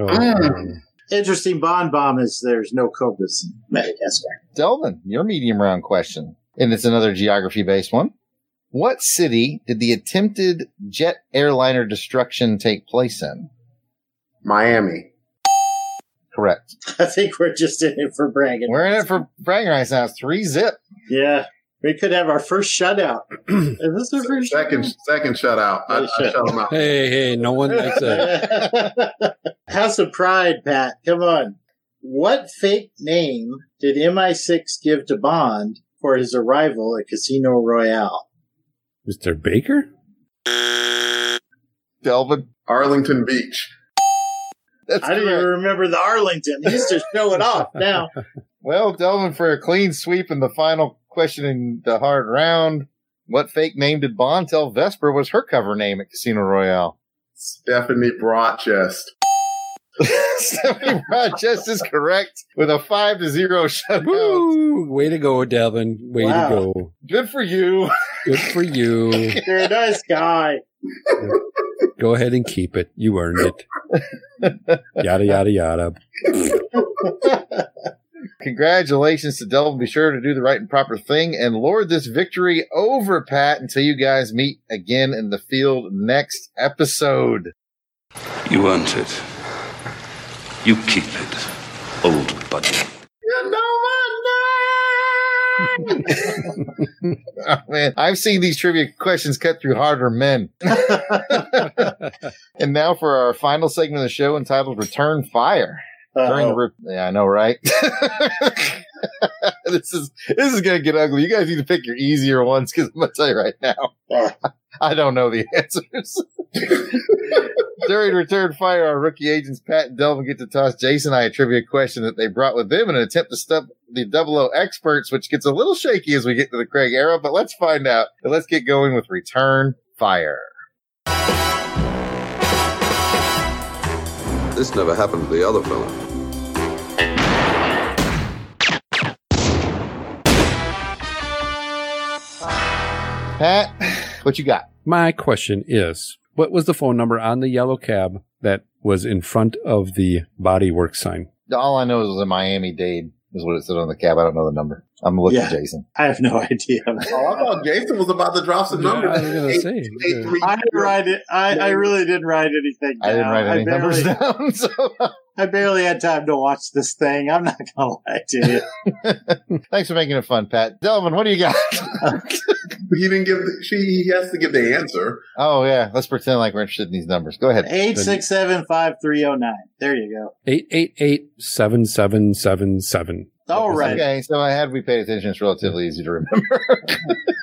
Oh, hmm. Interesting Bond bomb is there's no cobras in Madagascar. Delvin, your medium round question. And it's another geography based one. What city did the attempted jet airliner destruction take place in? Miami. Correct. [LAUGHS] I think we're just in it for bragging. We're in it for bragging rights now. It's three zip. Yeah. We could have our first shutout. [CLEARS THROAT] Is this our first Second, second shutout. I, I Shut- shut him out. Hey, hey, no one likes that. [LAUGHS] House of Pride, Pat. Come on. What fake name did MI6 give to Bond for his arrival at Casino Royale? Mr. Baker? Delvin. Arlington Beach. That's I didn't even remember the Arlington. He's just showing off now. [LAUGHS] Well, Delvin, for a clean sweep in the final question in the hard round, what fake name did Bond tell Vesper was her cover name at Casino Royale? Stephanie Broadchest. [LAUGHS] Stephanie Broadchest is correct with a five to zero shutout. Woo! Way to go, Devin. Way Wow. to go. Good for you. Good for you. [LAUGHS] You're a nice guy. Go ahead and keep it. You earned it. [LAUGHS] yada, yada, yada. Congratulations to Delvin. Be sure to do the right and proper thing and lord this victory over Pat until you guys meet again in the field next episode. You earned it. You keep it, old buddy. You know [LAUGHS] Oh, man, I've seen these trivia questions cut through harder men. [LAUGHS] [LAUGHS] and now for our final segment of the show entitled Return Fire. During the Uh-oh. re- yeah, I know, right? [LAUGHS] [LAUGHS] this is this is gonna get ugly. You guys need to pick your easier ones because I'm gonna tell you right now, [LAUGHS] I don't know the answers. During Return Fire, our rookie agents Pat and Delvin get to toss Jason and I a trivia question that they brought with them in an attempt to stump the Double O experts, which gets a little shaky as we get to the Craig era. But let's find out. And let's get going with Return Fire. This never happened to the other fella. Pat, what you got? My question is what was the phone number on the yellow cab that was in front of the body work sign? All I know is it was a Miami Dade is what it said on the cab. I don't know the number. I'm looking Yeah. at Jason. I have no [LAUGHS] idea. Oh, I thought Jason was about to drop some numbers. I was gonna Eight- say. eight, three, I didn't write it. I, I really didn't write anything. I didn't down. write any barely- numbers down. So [LAUGHS] I barely had time to watch this thing. I'm not gonna lie to you. [LAUGHS] Thanks for making it fun, Pat. Delvin, what do you got? [LAUGHS] he didn't give. The, she he has to give the answer. oh yeah, let's pretend like we're interested in these numbers. Go ahead. Eight six seven five three zero nine. There you go. Eight eight eight seven seven seven seven. All right. Okay, so I had we paid attention. It's relatively easy to remember.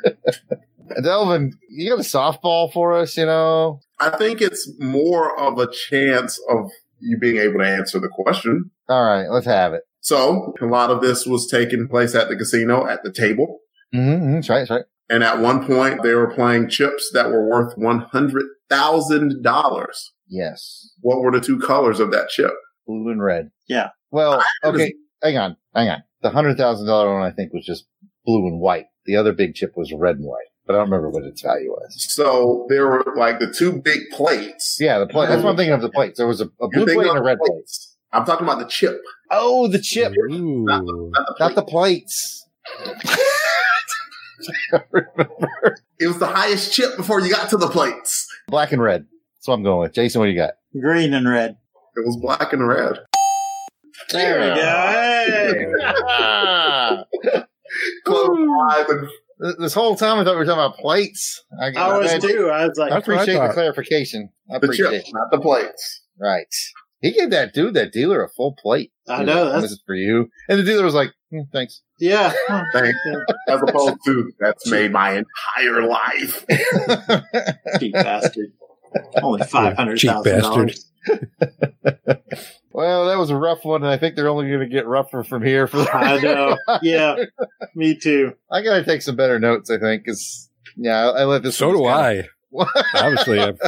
[LAUGHS] Delvin, you got a softball for us? You know, I think it's more of a chance of you being able to answer the question. all right, let's have it. So a lot of this was taking place at the casino at the table. Mm-hmm, that's right. That's right. And at one point, they were playing chips that were worth $100,000. Yes, What were the two colors of that chip? blue and red. Yeah. Well, okay, hang on, hang on. The hundred thousand dollar one, I think, was just blue and white. The other big chip was red and white, but I don't remember what its value was. So there were like the two big plates. Yeah, the plate. That's what I'm thinking of. The plates. There was a, a blue plate and a red plate. I'm talking about the chip. Oh, the chip, Ooh. Not the, not the not the [LAUGHS] plate. plates. It was the highest chip before you got to the plates. Black and red. That's what I'm going with. Jason, what do you got? Green and red. It was black and red. There we go. Hey. [LAUGHS] Close five and Th- This whole time I thought we were talking about plates. I, I was I- too. I was like, I That's what I appreciate the clarification. I the appreciate chip, it. not the plates. Right. He gave that dude, that dealer, a full plate. I know, that's- this is for you. And the dealer was like, "Hmm, "Thanks." yeah. [LAUGHS] Thanks. As opposed to that's made my entire life. [LAUGHS] Cheap bastard. Only five hundred cheap thousand dollars. Well, that was a rough one, and I think they're only going to get rougher from here. For the- I know. Yeah. Me too. I got to take some better notes. I think because yeah, I, I let this. So do kinda- I. [LAUGHS] Obviously, I've,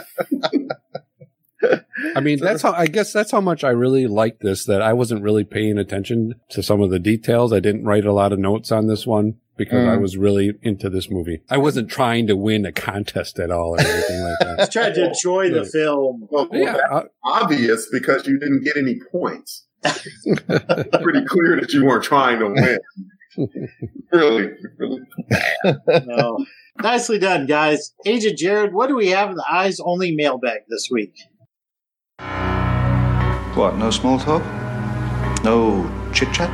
I mean, that's how I guess that's how much I really liked this. That I wasn't really paying attention to some of the details. I didn't write a lot of notes on this one because I Mm. was really into this movie. I wasn't trying to win a contest at all or anything like that. [LAUGHS] Just tried to enjoy the film. Well, Yeah, that's I- obvious because you didn't get any points. Pretty clear that you weren't trying to win. [LAUGHS] really, really. No. Nicely done, guys. Agent Jared, what do we have in the eyes only mailbag this week? What, no small talk? No chit chat?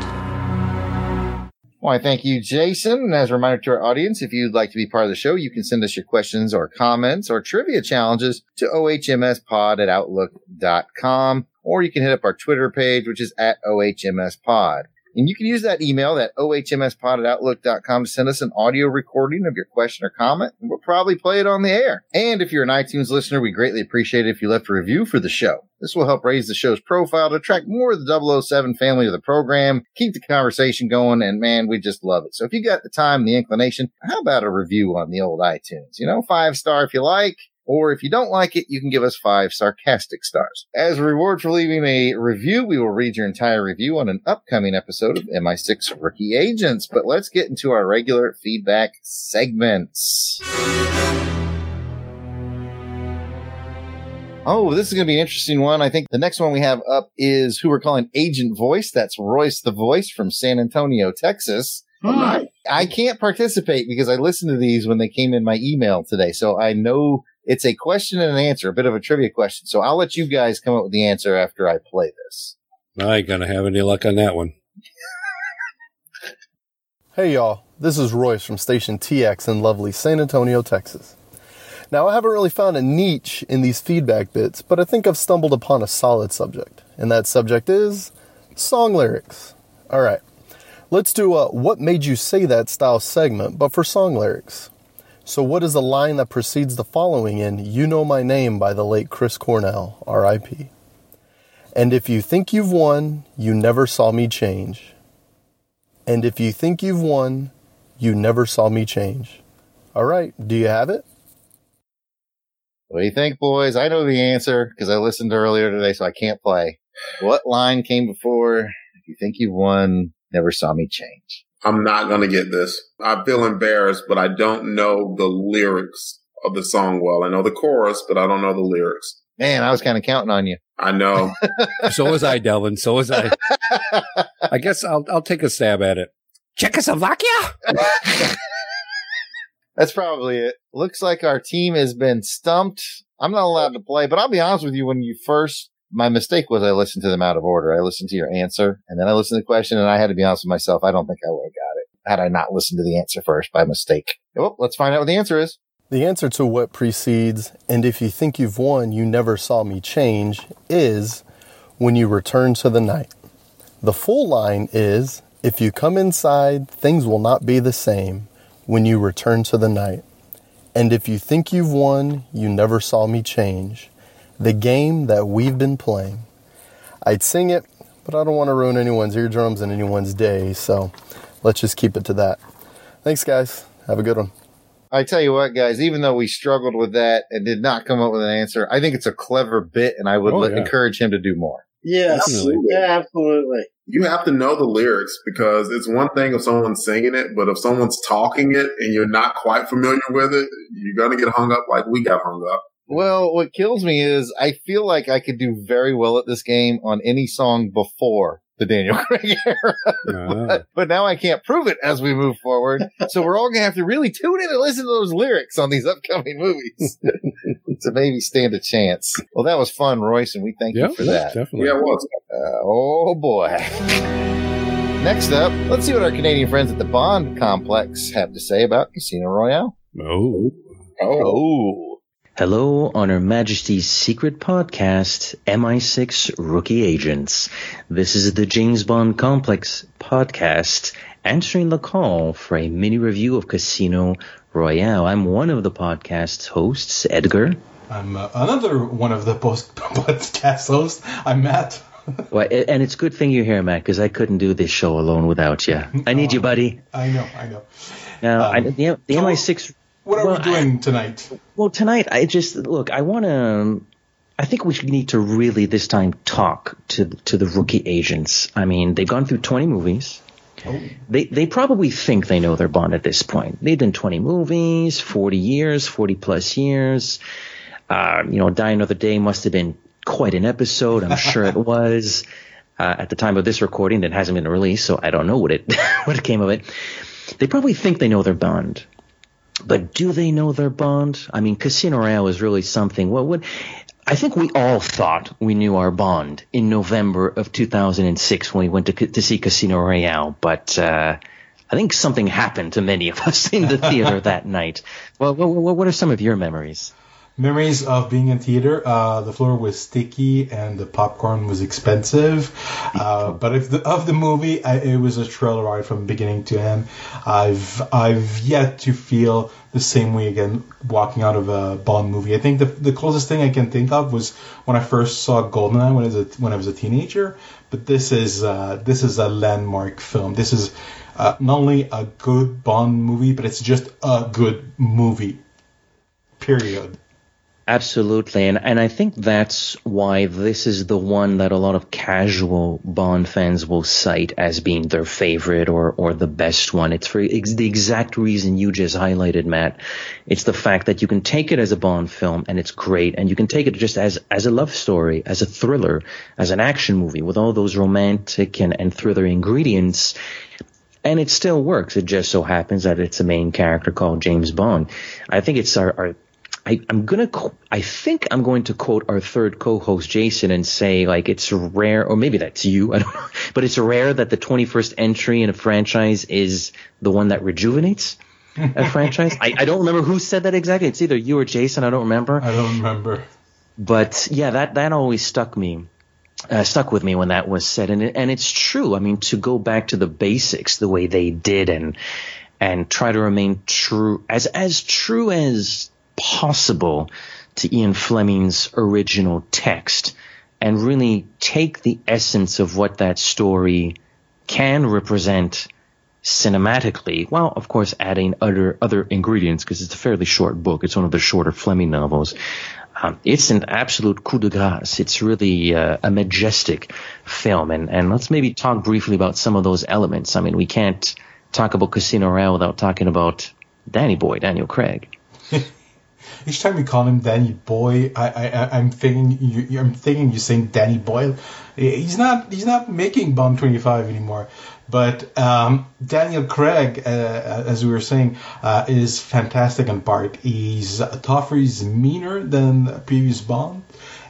I thank you, Jason. And as a reminder to our audience, if you'd like to be part of the show, you can send us your questions or comments or trivia challenges to ohmspod at outlook.com, or you can hit up our Twitter page, which is at ohmspod. And you can use that email, that ohmspod at outlook.com to send us an audio recording of your question or comment, and we'll probably play it on the air. And if you're an iTunes listener, we greatly appreciate it if you left a review for the show. This will help raise the show's profile to attract more of the 007 family to the program, keep the conversation going, and man, we just love it. So if you got the time the inclination, how about a review on the old iTunes? You know, five star if you like. Or if you don't like it, you can give us five sarcastic stars. As a reward for leaving a review, we will read your entire review on an upcoming episode of MI6 Rookie Agents. But let's get into our regular feedback segments. Oh, this is going to be an interesting one. I think the next one we have up is who we're calling Agent Voice. That's Royce the Voice from San Antonio, Texas. Hmm. I can't participate because I listened to these when they came in my email today. So I know it's a question and an answer, a bit of a trivia question. So I'll let you guys come up with the answer after I play this. I ain't gonna have any luck on that one. Hey y'all, this is Royce from Station TX in lovely San Antonio, Texas. Now, I haven't really found a niche in these feedback bits, but I think I've stumbled upon a solid subject, and that subject is song lyrics. Alright, let's do a What Made You Say That style segment, but for song lyrics. So, what is the line that precedes the following in You Know My Name by the late Chris Cornell, RIP? And if you think you've won, you never saw me change. And if you think you've won, you never saw me change. All right, do you have it? What do you think, boys? I know the answer because I listened earlier today, so I can't play. What line came before? If you think you've won, never saw me change. I'm not going to get this. I feel embarrassed, but I don't know the lyrics of the song well. I know the chorus, but I don't know the lyrics. Man, I was kind of counting on you. I know. [LAUGHS] So was I, Delvin. So was I. I guess I'll I'll take a stab at it. Czechoslovakia. [LAUGHS] That's probably it. Looks like our team has been stumped. I'm not allowed to play, but I'll be honest with you. When you first my mistake was I listened to them out of order. I listened to your answer and then I listened to the question and I had to be honest with myself. I don't think I would have got it had I not listened to the answer first by mistake. Well, let's find out what the answer is. The answer to what precedes, and if you think you've won, you never saw me change, is when you return to the night. The full line is if you come inside, things will not be the same when you return to the night. And if you think you've won, you never saw me change. The game that we've been playing. I'd sing it, but I don't want to ruin anyone's eardrums and anyone's day, so let's just keep it to that. Thanks, guys. Have a good one. I tell you what, guys, even though we struggled with that and did not come up with an answer, I think it's a clever bit and I would Oh, li- yeah. encourage him to do more. Yes. Absolutely. Yeah, absolutely. You have to know the lyrics because it's one thing if someone's singing it, but if someone's talking it and you're not quite familiar with it, you're going to get hung up like we got hung up. Well, what kills me is I feel like I could do very well at this game on any song before the Daniel [LAUGHS] Craig era. but, but now I can't prove it as we move forward. so we're all going to have to really tune in and listen to those lyrics on these upcoming movies [LAUGHS] to maybe stand a chance. Well, that was fun, Royce, and we thank Yeah, you for that. definitely. Yeah, it was. Uh, oh boy. Next up, let's see what our Canadian friends at the Bond Complex have to say about Casino Royale. Oh. Oh. Hello on Her Majesty's secret podcast, MI6 Rookie Agents. This is the James Bond Complex podcast, answering the call for a mini review of Casino Royale. I'm one of the podcast's hosts, Edgar. I'm uh, another one of the post [LAUGHS] podcast hosts. I'm Matt. [LAUGHS] Well, and it's a good thing you're here, Matt, because I couldn't do this show alone without you. I need you, buddy. I know, I know. Now, I, Um, the, the MI6 What are Well, we doing tonight? Well, tonight I just look. I want to. I think we need to really this time talk to to the rookie agents. I mean, they've gone through twenty movies. They they probably think they know their Bond at this point. They've done twenty movies, forty years, forty plus years. Uh, you know, Die Another Day must have been quite an episode. I'm sure it [LAUGHS] was. Uh, at the time of this recording, that hasn't been released, so I don't know what it [LAUGHS] what it came of it. They probably think they know their Bond. But do they know their Bond? I mean, Casino Royale is really something. What would I think we all thought we knew our Bond in November of 2006 when we went to to see Casino Royale, but uh, I think something happened to many of us in the theater [LAUGHS] that night. Well, what, what what are some of your memories? Memories of being in theater. Uh, the floor was sticky and the popcorn was expensive. Uh, but if the, of the movie, I, it was a thrill ride from beginning to end. I've I've yet to feel the same way again walking out of a Bond movie. I think the the closest thing I can think of was when I first saw Goldeneye when I was a, when I was a teenager. But this is uh, this is a landmark film. This is uh, not only a good Bond movie, but it's just a good movie. Period. Absolutely, and and I think that's why this is the one that a lot of casual Bond fans will cite as being their favorite or or the best one. It's for ex- the exact reason you just highlighted, Matt. It's the fact that you can take it as a Bond film and it's great, and you can take it just as as a love story, as a thriller, as an action movie with all those romantic and and thriller ingredients. And it still works. It just so happens that it's a main character called James Bond. I think it's our, our I, I'm gonna. I think I'm going to quote our third co-host Jason and say like it's rare, or maybe that's you. [LAUGHS] I don't know, but it's rare that the 21st entry in a franchise is the one that rejuvenates a [LAUGHS] franchise. I, I don't remember who said that exactly. It's either you or Jason. I don't remember. I don't remember. But yeah, that that always stuck me. Uh, stuck with me when that was said, and and it's true. I mean, to go back to the basics the way they did, and and try to remain true as as true as possible to Ian Fleming's original text, and really take the essence of what that story can represent cinematically, while of course adding other other ingredients because it's a fairly short book. It's one of the shorter Fleming novels. Um, it's an absolute coup de grace. It's really uh, a majestic film, and and let's maybe talk briefly about some of those elements. I mean, we can't talk about Casino Royale without talking about Danny Boy, Daniel Craig. [LAUGHS] Each time you call him Danny Boy, I, I I'm thinking you you- I'm thinking you're saying Danny Boyle. He's not he's not making Bond 25 anymore. But um, Daniel Craig, uh, as we were saying, uh, is fantastic in part. He's tougher, he's meaner than previous Bond,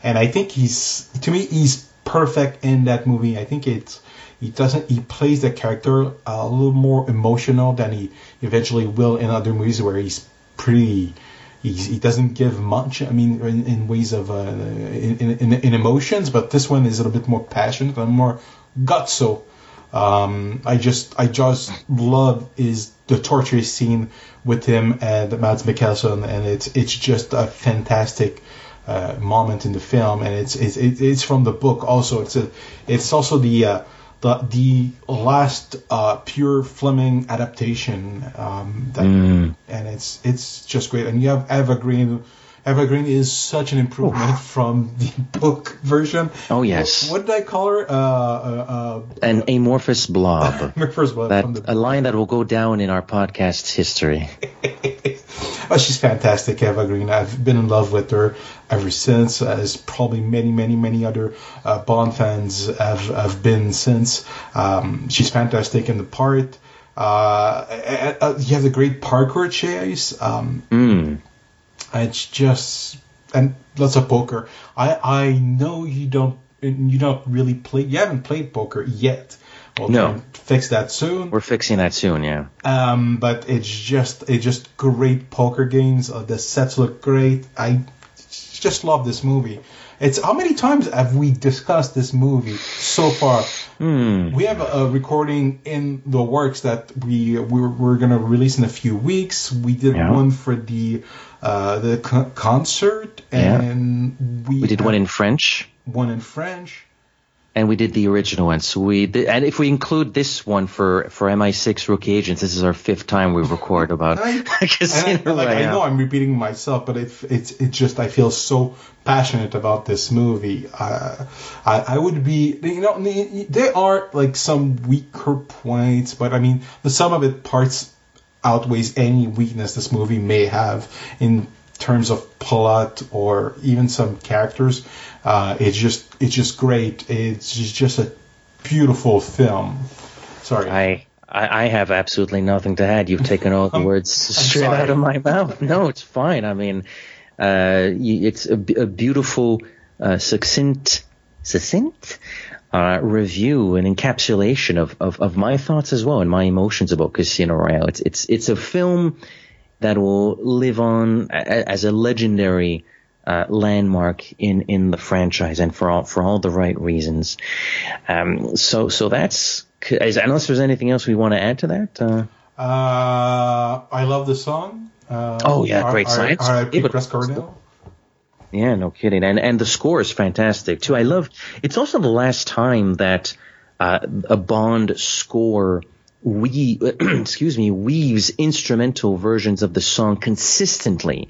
and I think he's to me he's perfect in that movie. I think it's he doesn't he plays the character a little more emotional than he eventually will in other movies where he's pretty he's, he doesn't give much i mean in, in ways of uh, in, in, in emotions but this one is a little bit more passionate and more gutso. Um, i just i just love is the torture scene with him and Mads Mikkelsen and it's it's just a fantastic uh, moment in the film and it's it's it's from the book also. It's a it's also the uh, the the last uh, pure Fleming adaptation, um, that, Mm. and it's it's just great. And you have Eva Green. Evergreen is such an improvement from the book version. Oh yes, What did I call her? Uh, uh, an amorphous blob. uh, first one. that a line that will go down in our podcast's history. [LAUGHS] oh, she's fantastic, Eva Green. I've been in love with her ever since, as probably many, many, many other uh, Bond fans have, have been since. Um, she's fantastic in the part. Uh, uh, uh, you have the great parkour chase. Um, Mm. it's just and lots of poker. I I know you don't you don't really play. You haven't played poker yet. We'll No. fix that soon. We're fixing that soon, yeah. Um, but it's just it's just great poker games. Uh, the sets look great. I just love this movie. It's how many times have we discussed this movie so far? Hmm. We have a, recording in the works that we we're, we're gonna release in a few weeks. We did Yeah. one for the uh, the co- concert, Yeah. and we We did one in French, one in French. And we did the original one. So we did, and if we include this one for for MI6 Rookie Agents, this is our fifth time we record about I, [LAUGHS] Casino I, like, I know I'm repeating myself, but it, it's it's just I feel so passionate about this movie. Uh, I I would be you know there are like some weaker points, but I mean the sum of it parts outweighs any weakness this movie may have in terms of plot or even some characters. Uh, it's just it's just great. It's just, a beautiful film. Sorry. I, I have absolutely nothing to add. You've taken all the [LAUGHS] words straight sorry. out of my mouth. No, it's fine. I mean, uh, it's a beautiful, uh, succinct, succinct uh, review and encapsulation of, of, of my thoughts as well and my emotions about Casino Royale. It's it's it's a film that will live on as a legendary uh, landmark in, in the franchise and for all for all the right reasons. Um, so so that's is, unless there's anything else we want to add to that. Uh, Uh, I love the song. Uh, Oh, yeah, R- great R- science. R.I.P. Yeah, but- Chris Cornell. Yeah, no kidding. And and the score is fantastic too. I love. It's also the last time that uh, a Bond score we [CLEARS THROAT] excuse me weaves instrumental versions of the song consistently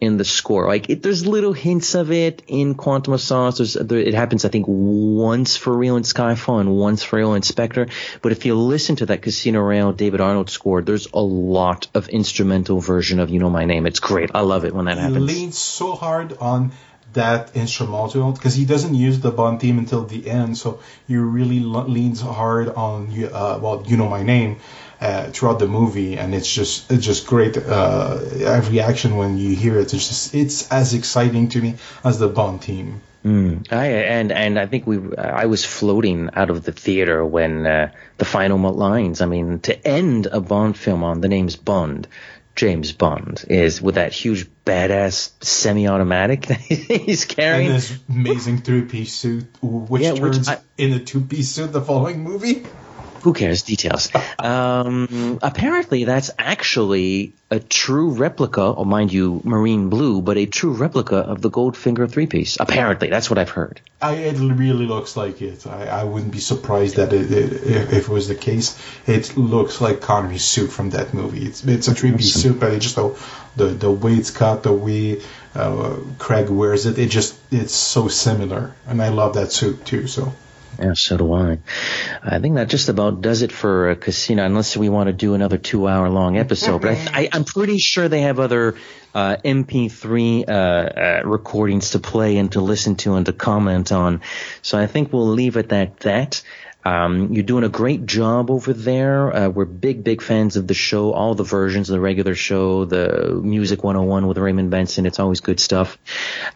in the score. Like it, there's little hints of it in Quantum of Solace. There's, there, it happens, I think, once for real in Skyfall and once for real in Spectre. But if you listen to that Casino Royale David Arnold score, there's a lot of instrumental version of You Know My Name. It's great. I love it when that happens. He leans so hard on that instrumental because he doesn't use the Bond theme until the end, so he really le- leans hard on you. Uh, well, you know my name. Uh, throughout the movie, and it's just it's just great. Uh, every action when you hear it, it's just it's as exciting to me as the Bond theme. Mm. I, and and I think we I was floating out of the theater when uh, the final lines. I mean, to end a Bond film on the name's Bond, James Bond is with that huge badass semi-automatic [LAUGHS] that he's carrying, And this amazing three-piece suit, which Yeah, which turns I- in a two-piece suit the following movie. Who cares? Details. [LAUGHS] Um, apparently, that's actually a true replica, or mind you, marine blue, but a true replica of the Goldfinger three piece. Apparently, that's what I've heard. I, it really looks like it. I, I wouldn't be surprised that it, it, if, if it was the case. It looks like Connery's suit from that movie. It's it's a three piece suit, but it just the, the the way it's cut, the way uh, Craig wears it, it just it's so similar, and I love that suit too. So Yeah, so do I. I think that just about does it for uh, Casino, unless we want to do another two-hour-long episode. But I, I, I'm pretty sure they have other uh, MP3 uh, uh, recordings to play and to listen to and to comment on. So I think we'll leave it at that. Um, you're doing a great job over there. Uh, we're big, big fans of the show, all the versions of the regular show, the Music 101 with Raymond Benson. It's always good stuff.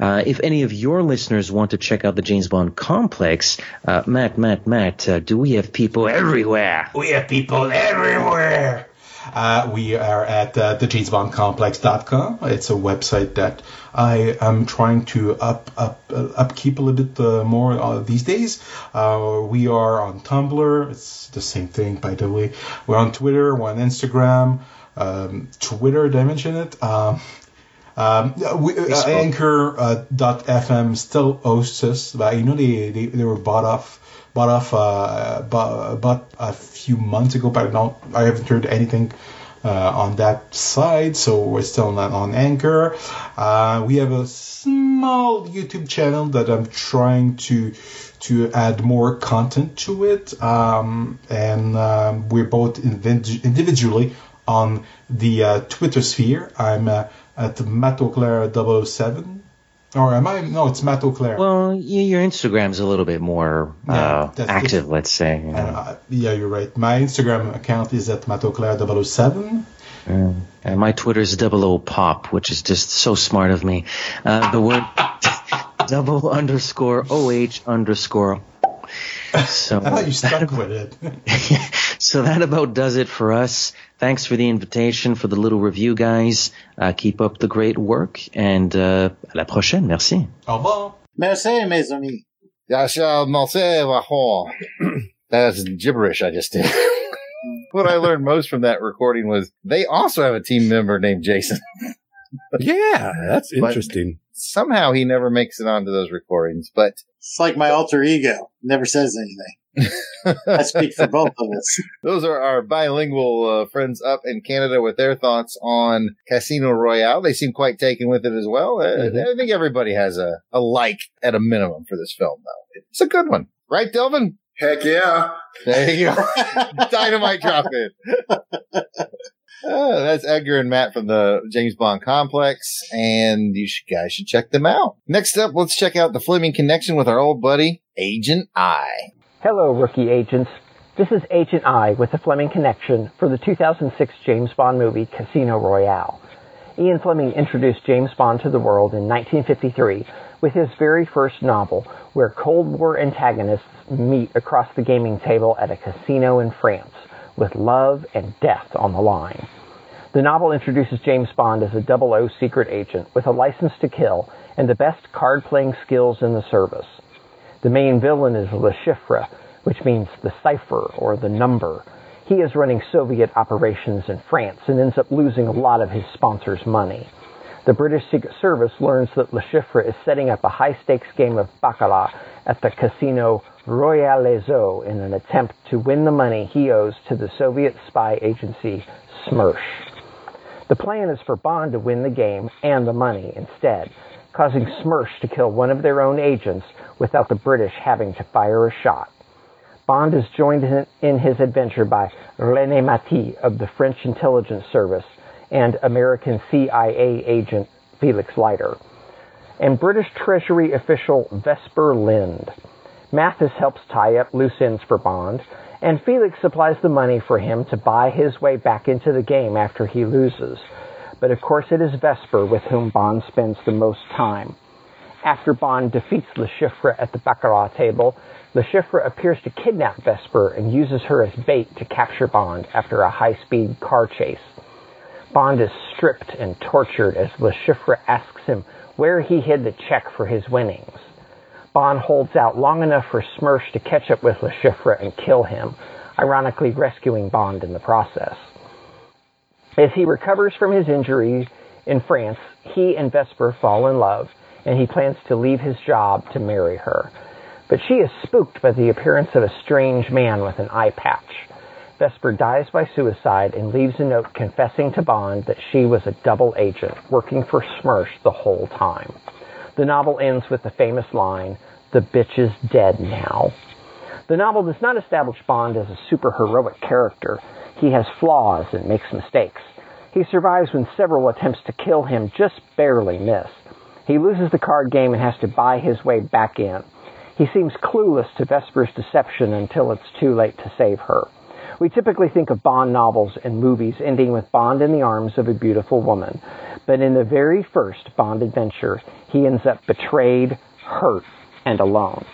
Uh, if any of your listeners want to check out the James Bond complex, uh, Matt, Matt, Matt, uh, do we have people everywhere? We have people everywhere. Uh, we are at uh, thejamesbondcomplex.com. It's a website that I am trying to up up uh, upkeep a little bit uh, more uh, these days. Uh, we are on Tumblr. It's the same thing, by the way. We're on Twitter. We're on Instagram. Um, Twitter, did I mention it? Um, um, we, uh, Anchor.fm still hosts us, but you know they, they, they were bought off bought off uh, bought, bought a few months ago, but I don't I haven't heard anything uh, on that side, so we're still not on Anchor. Uh, we have a small YouTube channel that I'm trying to to add more content to it, um, and um, we're both individually on the uh, Twitter sphere. I'm uh, at Matoclair007. Or am I? No, it's Matt O'Clair. Well, yeah, your Instagram's a little bit more uh, active, let's say. you know. uh, yeah, you're right. My Instagram account is at Matoclair007. Yeah. And my Twitter's double O pop, which is just so smart of me. Uh, the word [LAUGHS] double underscore OH underscore. So [LAUGHS] I thought you stuck with it. [LAUGHS] so that about does it for us. Thanks for the invitation, for the little review, guys. Uh, keep up the great work, and uh, à la prochaine. Merci. Au revoir. Merci, mes amis. I shall not say. That's gibberish I just did. [LAUGHS] what I learned most from that recording was they also have a team member named Jason. [LAUGHS] yeah, that's But- interesting. Somehow he never makes it onto those recordings, but It's like my alter ego. Never says anything. I speak for both of us. [LAUGHS] those are our bilingual uh, friends up in Canada with their thoughts on Casino Royale. They seem quite taken with it as well. Uh, Mm-hmm. I think everybody has a, a like at a minimum for this film, though. It's a good one. Right, Delvin? Heck yeah. There you go. [LAUGHS] Dynamite drop in. Oh, that's Edgar and Matt from the James Bond Complex, and you should, guys should check them out. Next up, let's check out the Fleming Connection with our old buddy, Agent I. Hello, rookie agents. This is Agent I with the Fleming Connection for the 2006 James Bond movie Casino Royale. Ian Fleming introduced James Bond to the world in 1953 with his very first novel, where Cold War antagonists meet across the gaming table at a casino in France, with love and death on the line. The novel introduces James Bond as a double O secret agent with a license to kill and the best card playing skills in the service. The main villain is Le Chiffre, which means the cipher or the number. He is running Soviet operations in France and ends up losing a lot of his sponsors' money. The British Secret Service learns that Le Chiffre is setting up a high stakes game of Baccarat at the casino Royale Les Eaux in an attempt to win the money he owes to the Soviet spy agency SMERSH. The plan is for Bond to win the game and the money instead, causing SMERSH to kill one of their own agents without the British having to fire a shot. Bond is joined in, his adventure by René Mathis of the French intelligence service and American CIA agent Felix Leiter, and British Treasury official Vesper Lynd. Mathis helps tie up loose ends for Bond, and Felix supplies the money for him to buy his way back into the game after he loses. But of course, it is Vesper with whom Bond spends the most time. After Bond defeats Le Chiffre at the Baccarat table, Le Chiffre appears to kidnap Vesper and uses her as bait to capture Bond after a high speed car chase. Bond is stripped and tortured as Le Chiffre asks him where he hid the check for his winnings. Bond holds out long enough for Smersh to catch up with Le Chiffre and kill him, ironically rescuing Bond in the process. As he recovers from his injuries in France, he and Vesper fall in love, and he plans to leave his job to marry her. But she is spooked by the appearance of a strange man with an eye patch. Vesper dies by suicide and leaves a note confessing to Bond that she was a double agent working for Smersh the whole time. The novel ends with the famous line, The bitch is dead now. The novel does not establish Bond as a superheroic character. He has flaws and makes mistakes. He survives when several attempts to kill him just barely miss. He loses the card game and has to buy his way back in. He seems clueless to Vesper's deception until it's too late to save her. We typically think of Bond novels and movies ending with Bond in the arms of a beautiful woman. But in the very first Bond adventure, he ends up betrayed, hurt, and alone.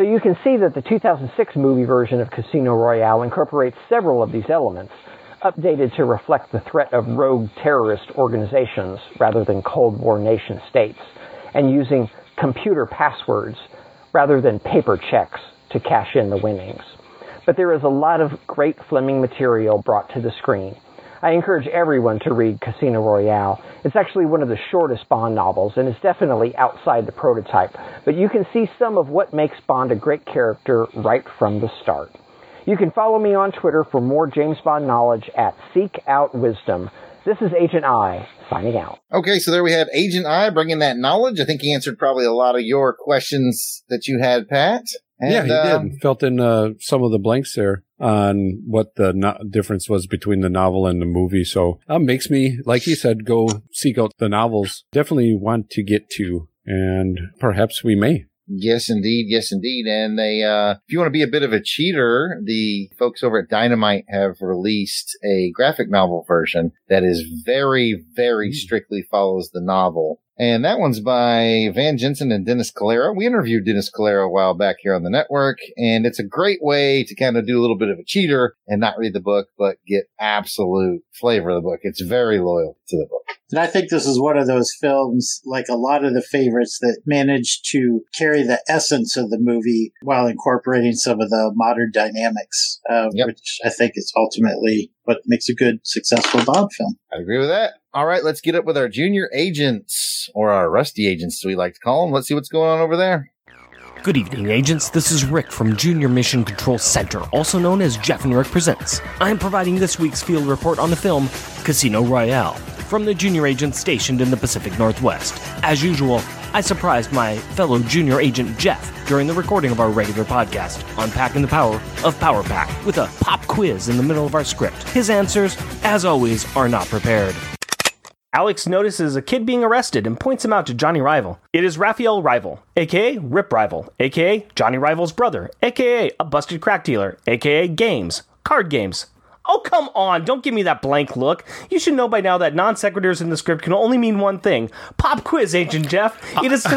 So you can see that the 2006 movie version of Casino Royale incorporates several of these elements, updated to reflect the threat of rogue terrorist organizations rather than Cold War nation states, and using computer passwords rather than paper checks to cash in the winnings. But there is a lot of great Fleming material brought to the screen. I encourage everyone to read Casino Royale. It's actually one of the shortest Bond novels and it's definitely outside the prototype, but you can see some of what makes Bond a great character right from the start. You can follow me on Twitter for more James Bond knowledge at Seek Out Wisdom. This is Agent I, signing out. Okay, so there we have Agent I bringing that knowledge. I think he answered probably a lot of your questions that you had, Pat. And, yeah, he um, did. Felt in uh, some of the blanks there on what the no- difference was between the novel and the movie. So that makes me, like you said, go seek out the novels. Definitely want to get to, and perhaps we may. Yes, indeed. Yes, indeed. And they, uh, if you want to be a bit of a cheater, the folks over at Dynamite have released a graphic novel version that is very, very strictly follows the novel. And that one's by Van Jensen and Dennis Calero. We interviewed Dennis Calero a while back here on the network, and it's a great way to kind of do a little bit of a cheater and not read the book, but get absolute flavor of the book. It's very loyal to the book. And I think this is one of those films, like a lot of the favorites, that managed to carry the essence of the movie while incorporating some of the modern dynamics, uh, which I think is ultimately what makes a good, successful Bond film. I agree with that. All right, let's get up with our junior agents, or our rusty agents, as we like to call them. Let's see what's going on over there. Good evening, agents. This is Rick from Junior Mission Control Center, also known as Jeff and Rick Presents. I am providing this week's field report on the film Casino Royale from the junior agents stationed in the Pacific Northwest. As usual, I surprised my fellow junior agent Jeff during the recording of our regular podcast, Unpacking the Power of Power Pack, with a pop quiz in the middle of our script. His answers, as always, are not prepared. Alex notices a kid being arrested and points him out to Johnny Rival. It is Raphael Rival, aka Rip Rival, aka Johnny Rival's brother, aka a busted crack dealer, aka Games, card games. Oh, come on, don't give me that blank look. You should know by now that non sequiturs in the script can only mean one thing. Pop quiz, Agent Jeff. It is. [LAUGHS]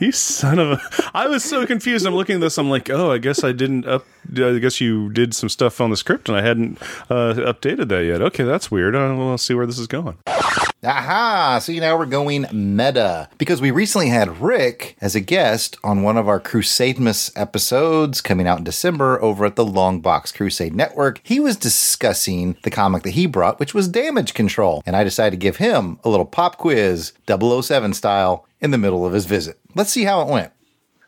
You son of a! I was so confused. I'm looking at this. I'm like, oh, I guess I didn't up. I guess you did some stuff on the script, and I hadn't uh, updated that yet. Okay, that's weird. Uh, we'll see where this is going. Aha! See, now we're going meta because we recently had Rick as a guest on one of our Crusademus episodes coming out in December over at the Long Box Crusade Network. He was discussing the comic that he brought, which was Damage Control, and I decided to give him a little pop quiz, 007 style, in the middle of his visit. Let's see how it went.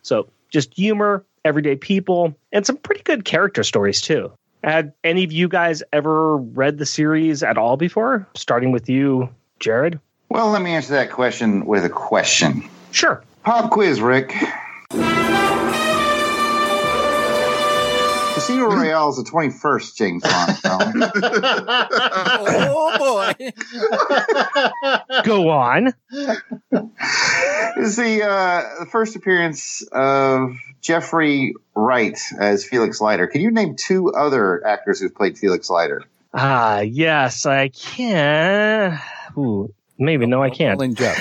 So, just humor, everyday people, and some pretty good character stories, too. Had any of you guys ever read the series at all before? Starting with you, Jared? Well, let me answer that question with a question. Sure. Pop quiz, Rick. Casino [LAUGHS] Royale is the 21st James Bond film. [LAUGHS] oh boy. Go on. is the, uh, the first appearance of Jeffrey Wright as Felix Leiter. Can you name two other actors who've played Felix Leiter? Ah, yes, I can. Ooh, maybe no, I can't. Calling Jeff.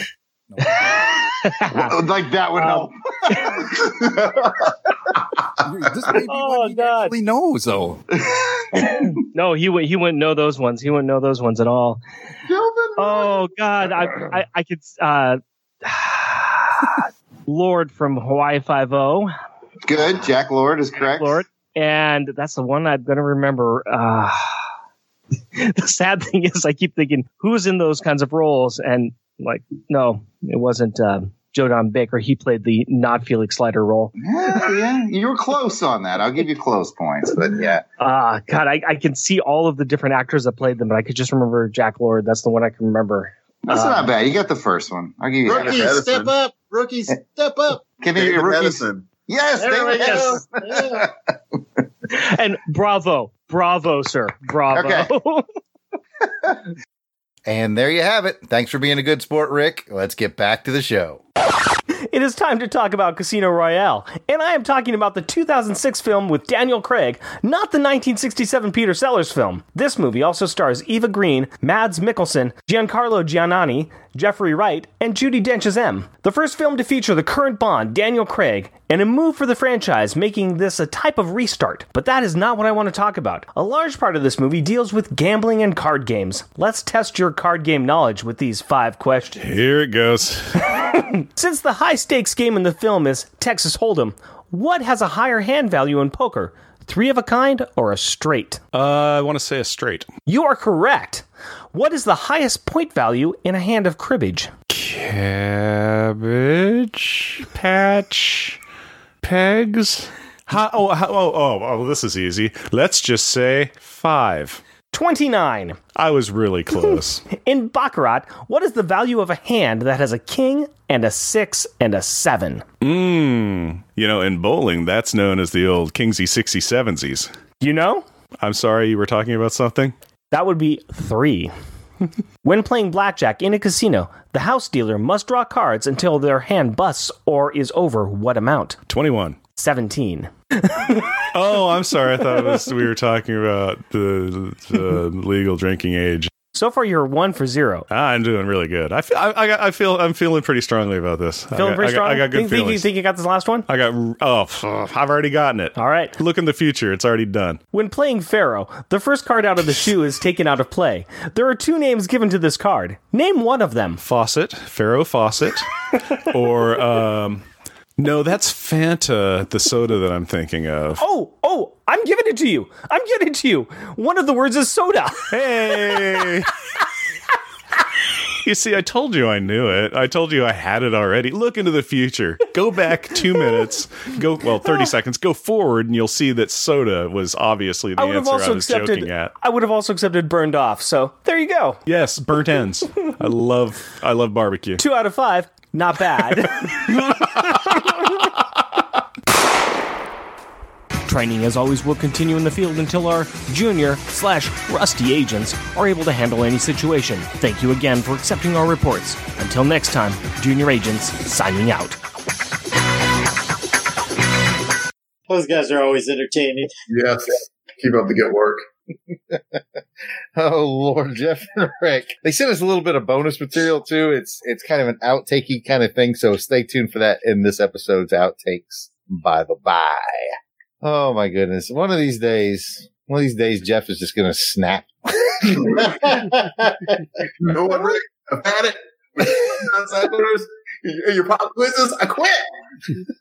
[LAUGHS] like that would help. [LAUGHS] this may be oh, what he God. actually knows, though. [LAUGHS] no, he would he wouldn't know those ones. He wouldn't know those ones at all. Oh God, I I, I could uh, [SIGHS] Lord from Hawaii Five O. Good, Jack Lord is correct. Lord, and that's the one I'm gonna remember. Uh, [LAUGHS] the sad thing is, I keep thinking who's in those kinds of roles, and like, no, it wasn't uh, Joe Don Baker. He played the not Felix Leiter role. Yeah, yeah, you were close on that. I'll give you close points, but yeah. Ah, God, I, I can see all of the different actors that played them, but I could just remember Jack Lord. That's the one I can remember. That's Uh, not bad. You got the first one. I'll give you Rookie, that. [LAUGHS] step up! Rookie, step up! Can you David rookies? Hedison. Yes, There David we go. Hedison. Yeah. [LAUGHS] and bravo, bravo, sir, bravo. [LAUGHS] [LAUGHS] And there you have it. Thanks for being a good sport, Rick. Let's get back to the show. It is time to talk about Casino Royale, and I am talking about the 2006 film with Daniel Craig, not the 1967 Peter Sellers film. This movie also stars Eva Green, Mads Mikkelsen, Giancarlo Giannini, Jeffrey Wright, and Judi Dench as M. The first film to feature the current Bond, Daniel Craig, and a move for the franchise, making this a type of restart. But that is not what I want to talk about. A large part of this movie deals with gambling and card games. Let's test your card game knowledge with these five questions. Here it goes. [LAUGHS] Since the high stakes game in the film is Texas Hold'em, what has a higher hand value in poker? Three of a kind or a straight? Uh, I want to say a straight. You are correct. What is the highest point value in a hand of cribbage? Cabbage patch pegs. How, oh, how, oh, oh, oh, this is easy. Let's just say five. 29. I was really close. [LAUGHS] In Baccarat, what is the value of a hand that has a king and a six and a seven? Mmm. You know, in bowling, that's known as the old Kingsy 67sies. You know? I'm sorry, you were talking about something? That would be three. [LAUGHS] when playing blackjack in a casino, the house dealer must draw cards until their hand busts or is over what amount? 21. 17. oh, I'm sorry. I thought was, we were talking about the, the legal drinking age. So far, you're one for zero. Ah, I'm doing really good. I feel, I, I, I feel, I'm feeling pretty strongly about this. Feeling I got, pretty strong. I got, I got good think, think, you, think you got this last one? I got, oh, I've already gotten it. All right. Look in the future. It's already done. When playing Faro, the first card out of the shoe is taken out of play. There are two names given to this card. Name one of them. Faucet, Pharaoh Fawcett, [LAUGHS] or um, no, that's Fanta, the soda that I'm thinking of. Oh, oh, I'm giving it to you. I'm giving it to you. One of the words is soda. Hey. [LAUGHS] You see, I told you I knew it. I told you I had it already. Look into the future. Go back two minutes. Go well, thirty seconds. Go forward, and you'll see that soda was obviously the I would have answer also I was accepted. joking at. I would have also accepted burned off. So there you go. Yes, burnt ends. I love. I love barbecue. Two out of five. Not bad. [LAUGHS] Training, as always, will continue in the field until our junior slash rusty agents are able to handle any situation. Thank you again for accepting our reports. Until next time, junior agents signing out. Those guys are always entertaining. Yes. Keep up the good work. [LAUGHS] oh Lord, Jeff and Rick. They sent us a little bit of bonus material too. It's it's kind of an outtakey kind of thing, so stay tuned for that in this episode's outtakes. By the by. Oh my goodness. One of these days, one of these days Jeff is just gonna snap. no one what, Rick? I've had it. Outside doors, your pop quizzes, I quit.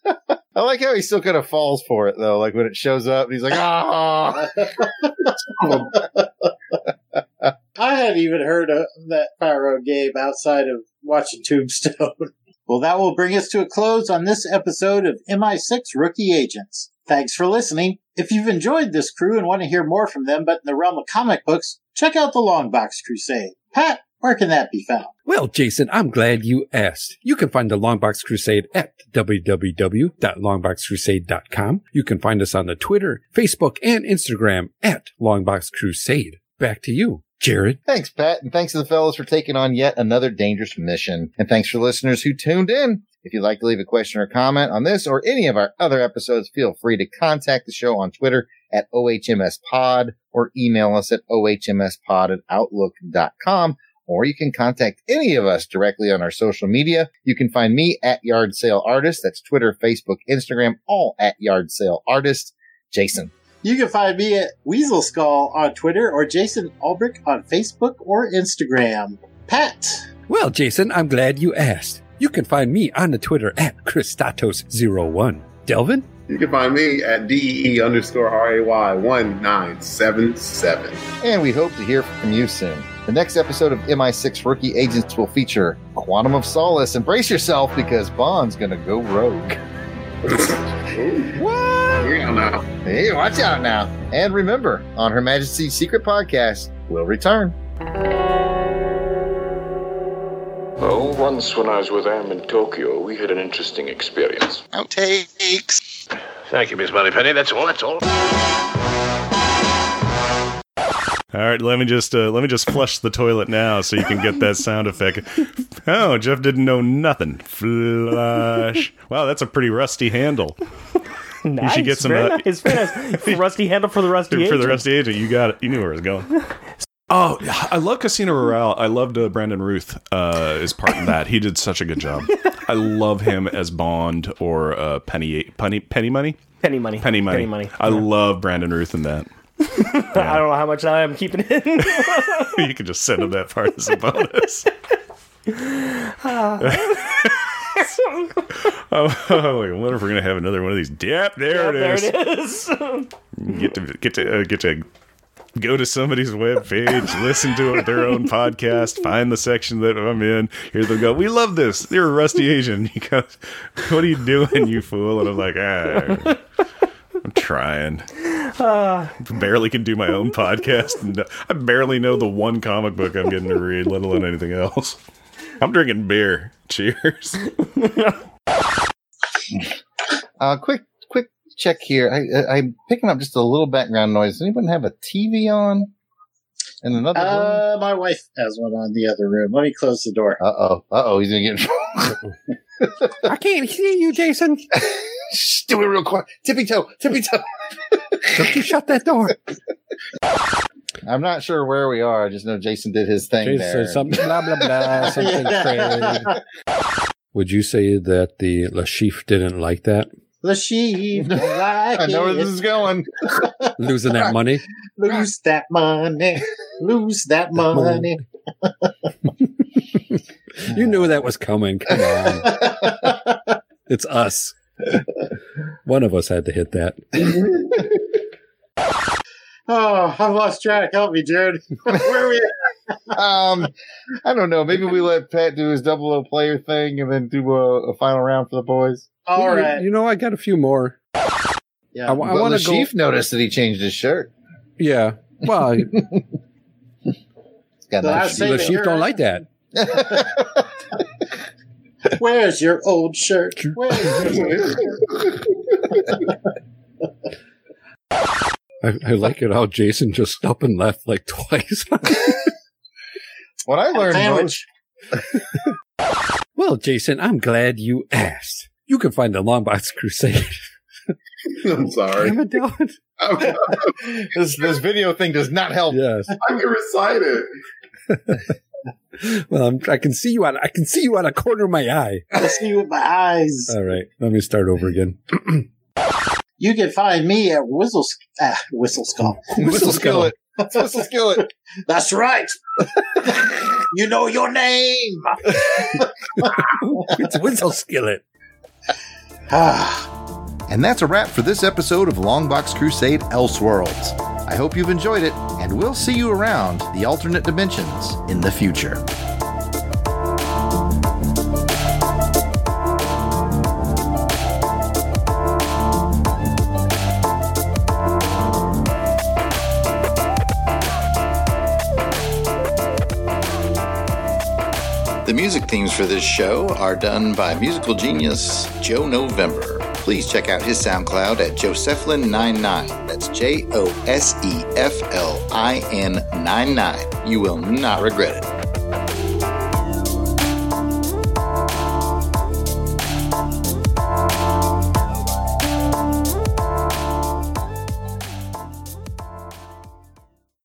[LAUGHS] I like how he still kind of falls for it though. Like when it shows up, he's like, ah. [LAUGHS] I hadn't even heard of that Pyro game outside of watching Tombstone. [LAUGHS] well, that will bring us to a close on this episode of MI6 Rookie Agents. Thanks for listening. If you've enjoyed this crew and want to hear more from them, but in the realm of comic books, check out the Longbox Crusade. Pat, where can that be found? Well, Jason, I'm glad you asked. You can find the Longbox Crusade at www.longboxcrusade.com. You can find us on the Twitter, Facebook, and Instagram at Longbox Crusade. Back to you, Jared. Thanks, Pat, and thanks to the fellows for taking on yet another dangerous mission. And thanks for listeners who tuned in. If you'd like to leave a question or comment on this or any of our other episodes, feel free to contact the show on Twitter at OHMSPod or email us at OHMSPod at Outlook.com. Or you can contact any of us directly on our social media. You can find me at Yard Sale Artist. That's Twitter, Facebook, Instagram, all at Yard Sale Artist. Jason. You can find me at Weasel Skull on Twitter or Jason Ulbrich on Facebook or Instagram. Pat. Well, Jason, I'm glad you asked. You can find me on the Twitter at Christatos01. Delvin? You can find me at DEE underscore RAY 1977. And we hope to hear from you soon. The next episode of MI6 Rookie Agents will feature Quantum of Solace. Embrace yourself because Bond's gonna go rogue. what? Yeah, now. Hey, watch out now. And remember, on Her Majesty's Secret Podcast, we'll return. Oh, once when I was with Am in Tokyo, we had an interesting experience. Outtakes. Thank you, Miss Moneypenny. That's all. That's all. All right, let me just uh, let me just flush the toilet now, so you can get that [LAUGHS] sound effect. Oh, Jeff didn't know nothing. Flush. Wow, that's a pretty rusty handle. nice. You should get some very uh, nice, very nice. [LAUGHS] rusty handle for the rusty for agent. the rusty agent. You got it. You knew where it was going. [LAUGHS] Oh, I love Casino Royale. I loved uh, Brandon Routh uh, as part in that. He did such a good job. I love him as Bond or uh, Penny Penny Penny Money. Penny money. Penny Money. Penny money. I love Brandon Routh in that. [LAUGHS] I don't know how much I am keeping it. [LAUGHS] you can just send him that part as a bonus. [LAUGHS] oh, oh, I wonder if we're gonna have another one of these. Yep, there Yep, it is. There it is. Get to get to uh, get to go to somebody's web page, [LAUGHS] listen to their own podcast, find the section that I'm in. Here they go. We love this. You're a rusty Asian. [LAUGHS] He goes, "What are you doing, you fool?" And I'm like, ah. I'm trying. Uh, barely can do my own podcast. [LAUGHS] I barely know the one comic book I'm getting to read, let alone anything else. I'm drinking beer. Cheers. Uh, quick, quick check here. I, I, I'm picking up just a little background noise. Does anyone have a TV on? In another room? Uh, my wife has one on the other room. Let me close the door. Uh oh. Uh oh. He's gonna get in trouble. I can't hear you, Jason. [LAUGHS] Shh, do it real quick. Tippy toe. Tippy toe. Don't you shut that door. I'm not sure where we are. I just know Jason did his thing Jason there. said something, blah, blah, blah, [LAUGHS] something crazy. [LAUGHS] Would you say that the Le Chiffre didn't like that? The sheep. [LAUGHS] I I know where this is going. [LAUGHS] Losing that money? Lose that money. Lose that money. [LAUGHS] You knew that was coming. Come on. it's us. One of us had to hit that. Oh, I've lost track. Help me, Jared. Where are we? At? um, I don't know. Maybe we let Pat do his double O player thing and then do a, a final round for the boys. All you, right. You know, I got a few more. Yeah. I, want the to go. chief noticed that he changed his shirt. Yeah. Well, He's [LAUGHS] got The nice last the Chief don't like that. [LAUGHS] Where's your old shirt? Where's your old shirt? [LAUGHS] I, I like it how Jason just up and left like twice. What I learned Sandwich. well, Jason, I'm glad you asked. You can find the Longbox [LAUGHS] Crusade. I'm sorry. Damn it, Dylan. most, [LAUGHS] this this video thing does not help. Yes. I can recite it. Well, I'm, I can see you on. I can see you on a corner of my eye. I see you with my eyes. All right, let me start over again. You can find me at Whistle ah, Whistle Skull. Whistle skillet. [LAUGHS] Whistle skillet. That's right. you know your name. it's Whistle Skillet. Ah. And that's a wrap for this episode of Longbox Crusade Elseworlds. I hope you've enjoyed it, and we'll see you around the alternate dimensions in the future. Music themes for this show are done by musical genius Joe November. Please check out his SoundCloud at Joseflin99. That's J O S E F L I N 99. You will not regret it.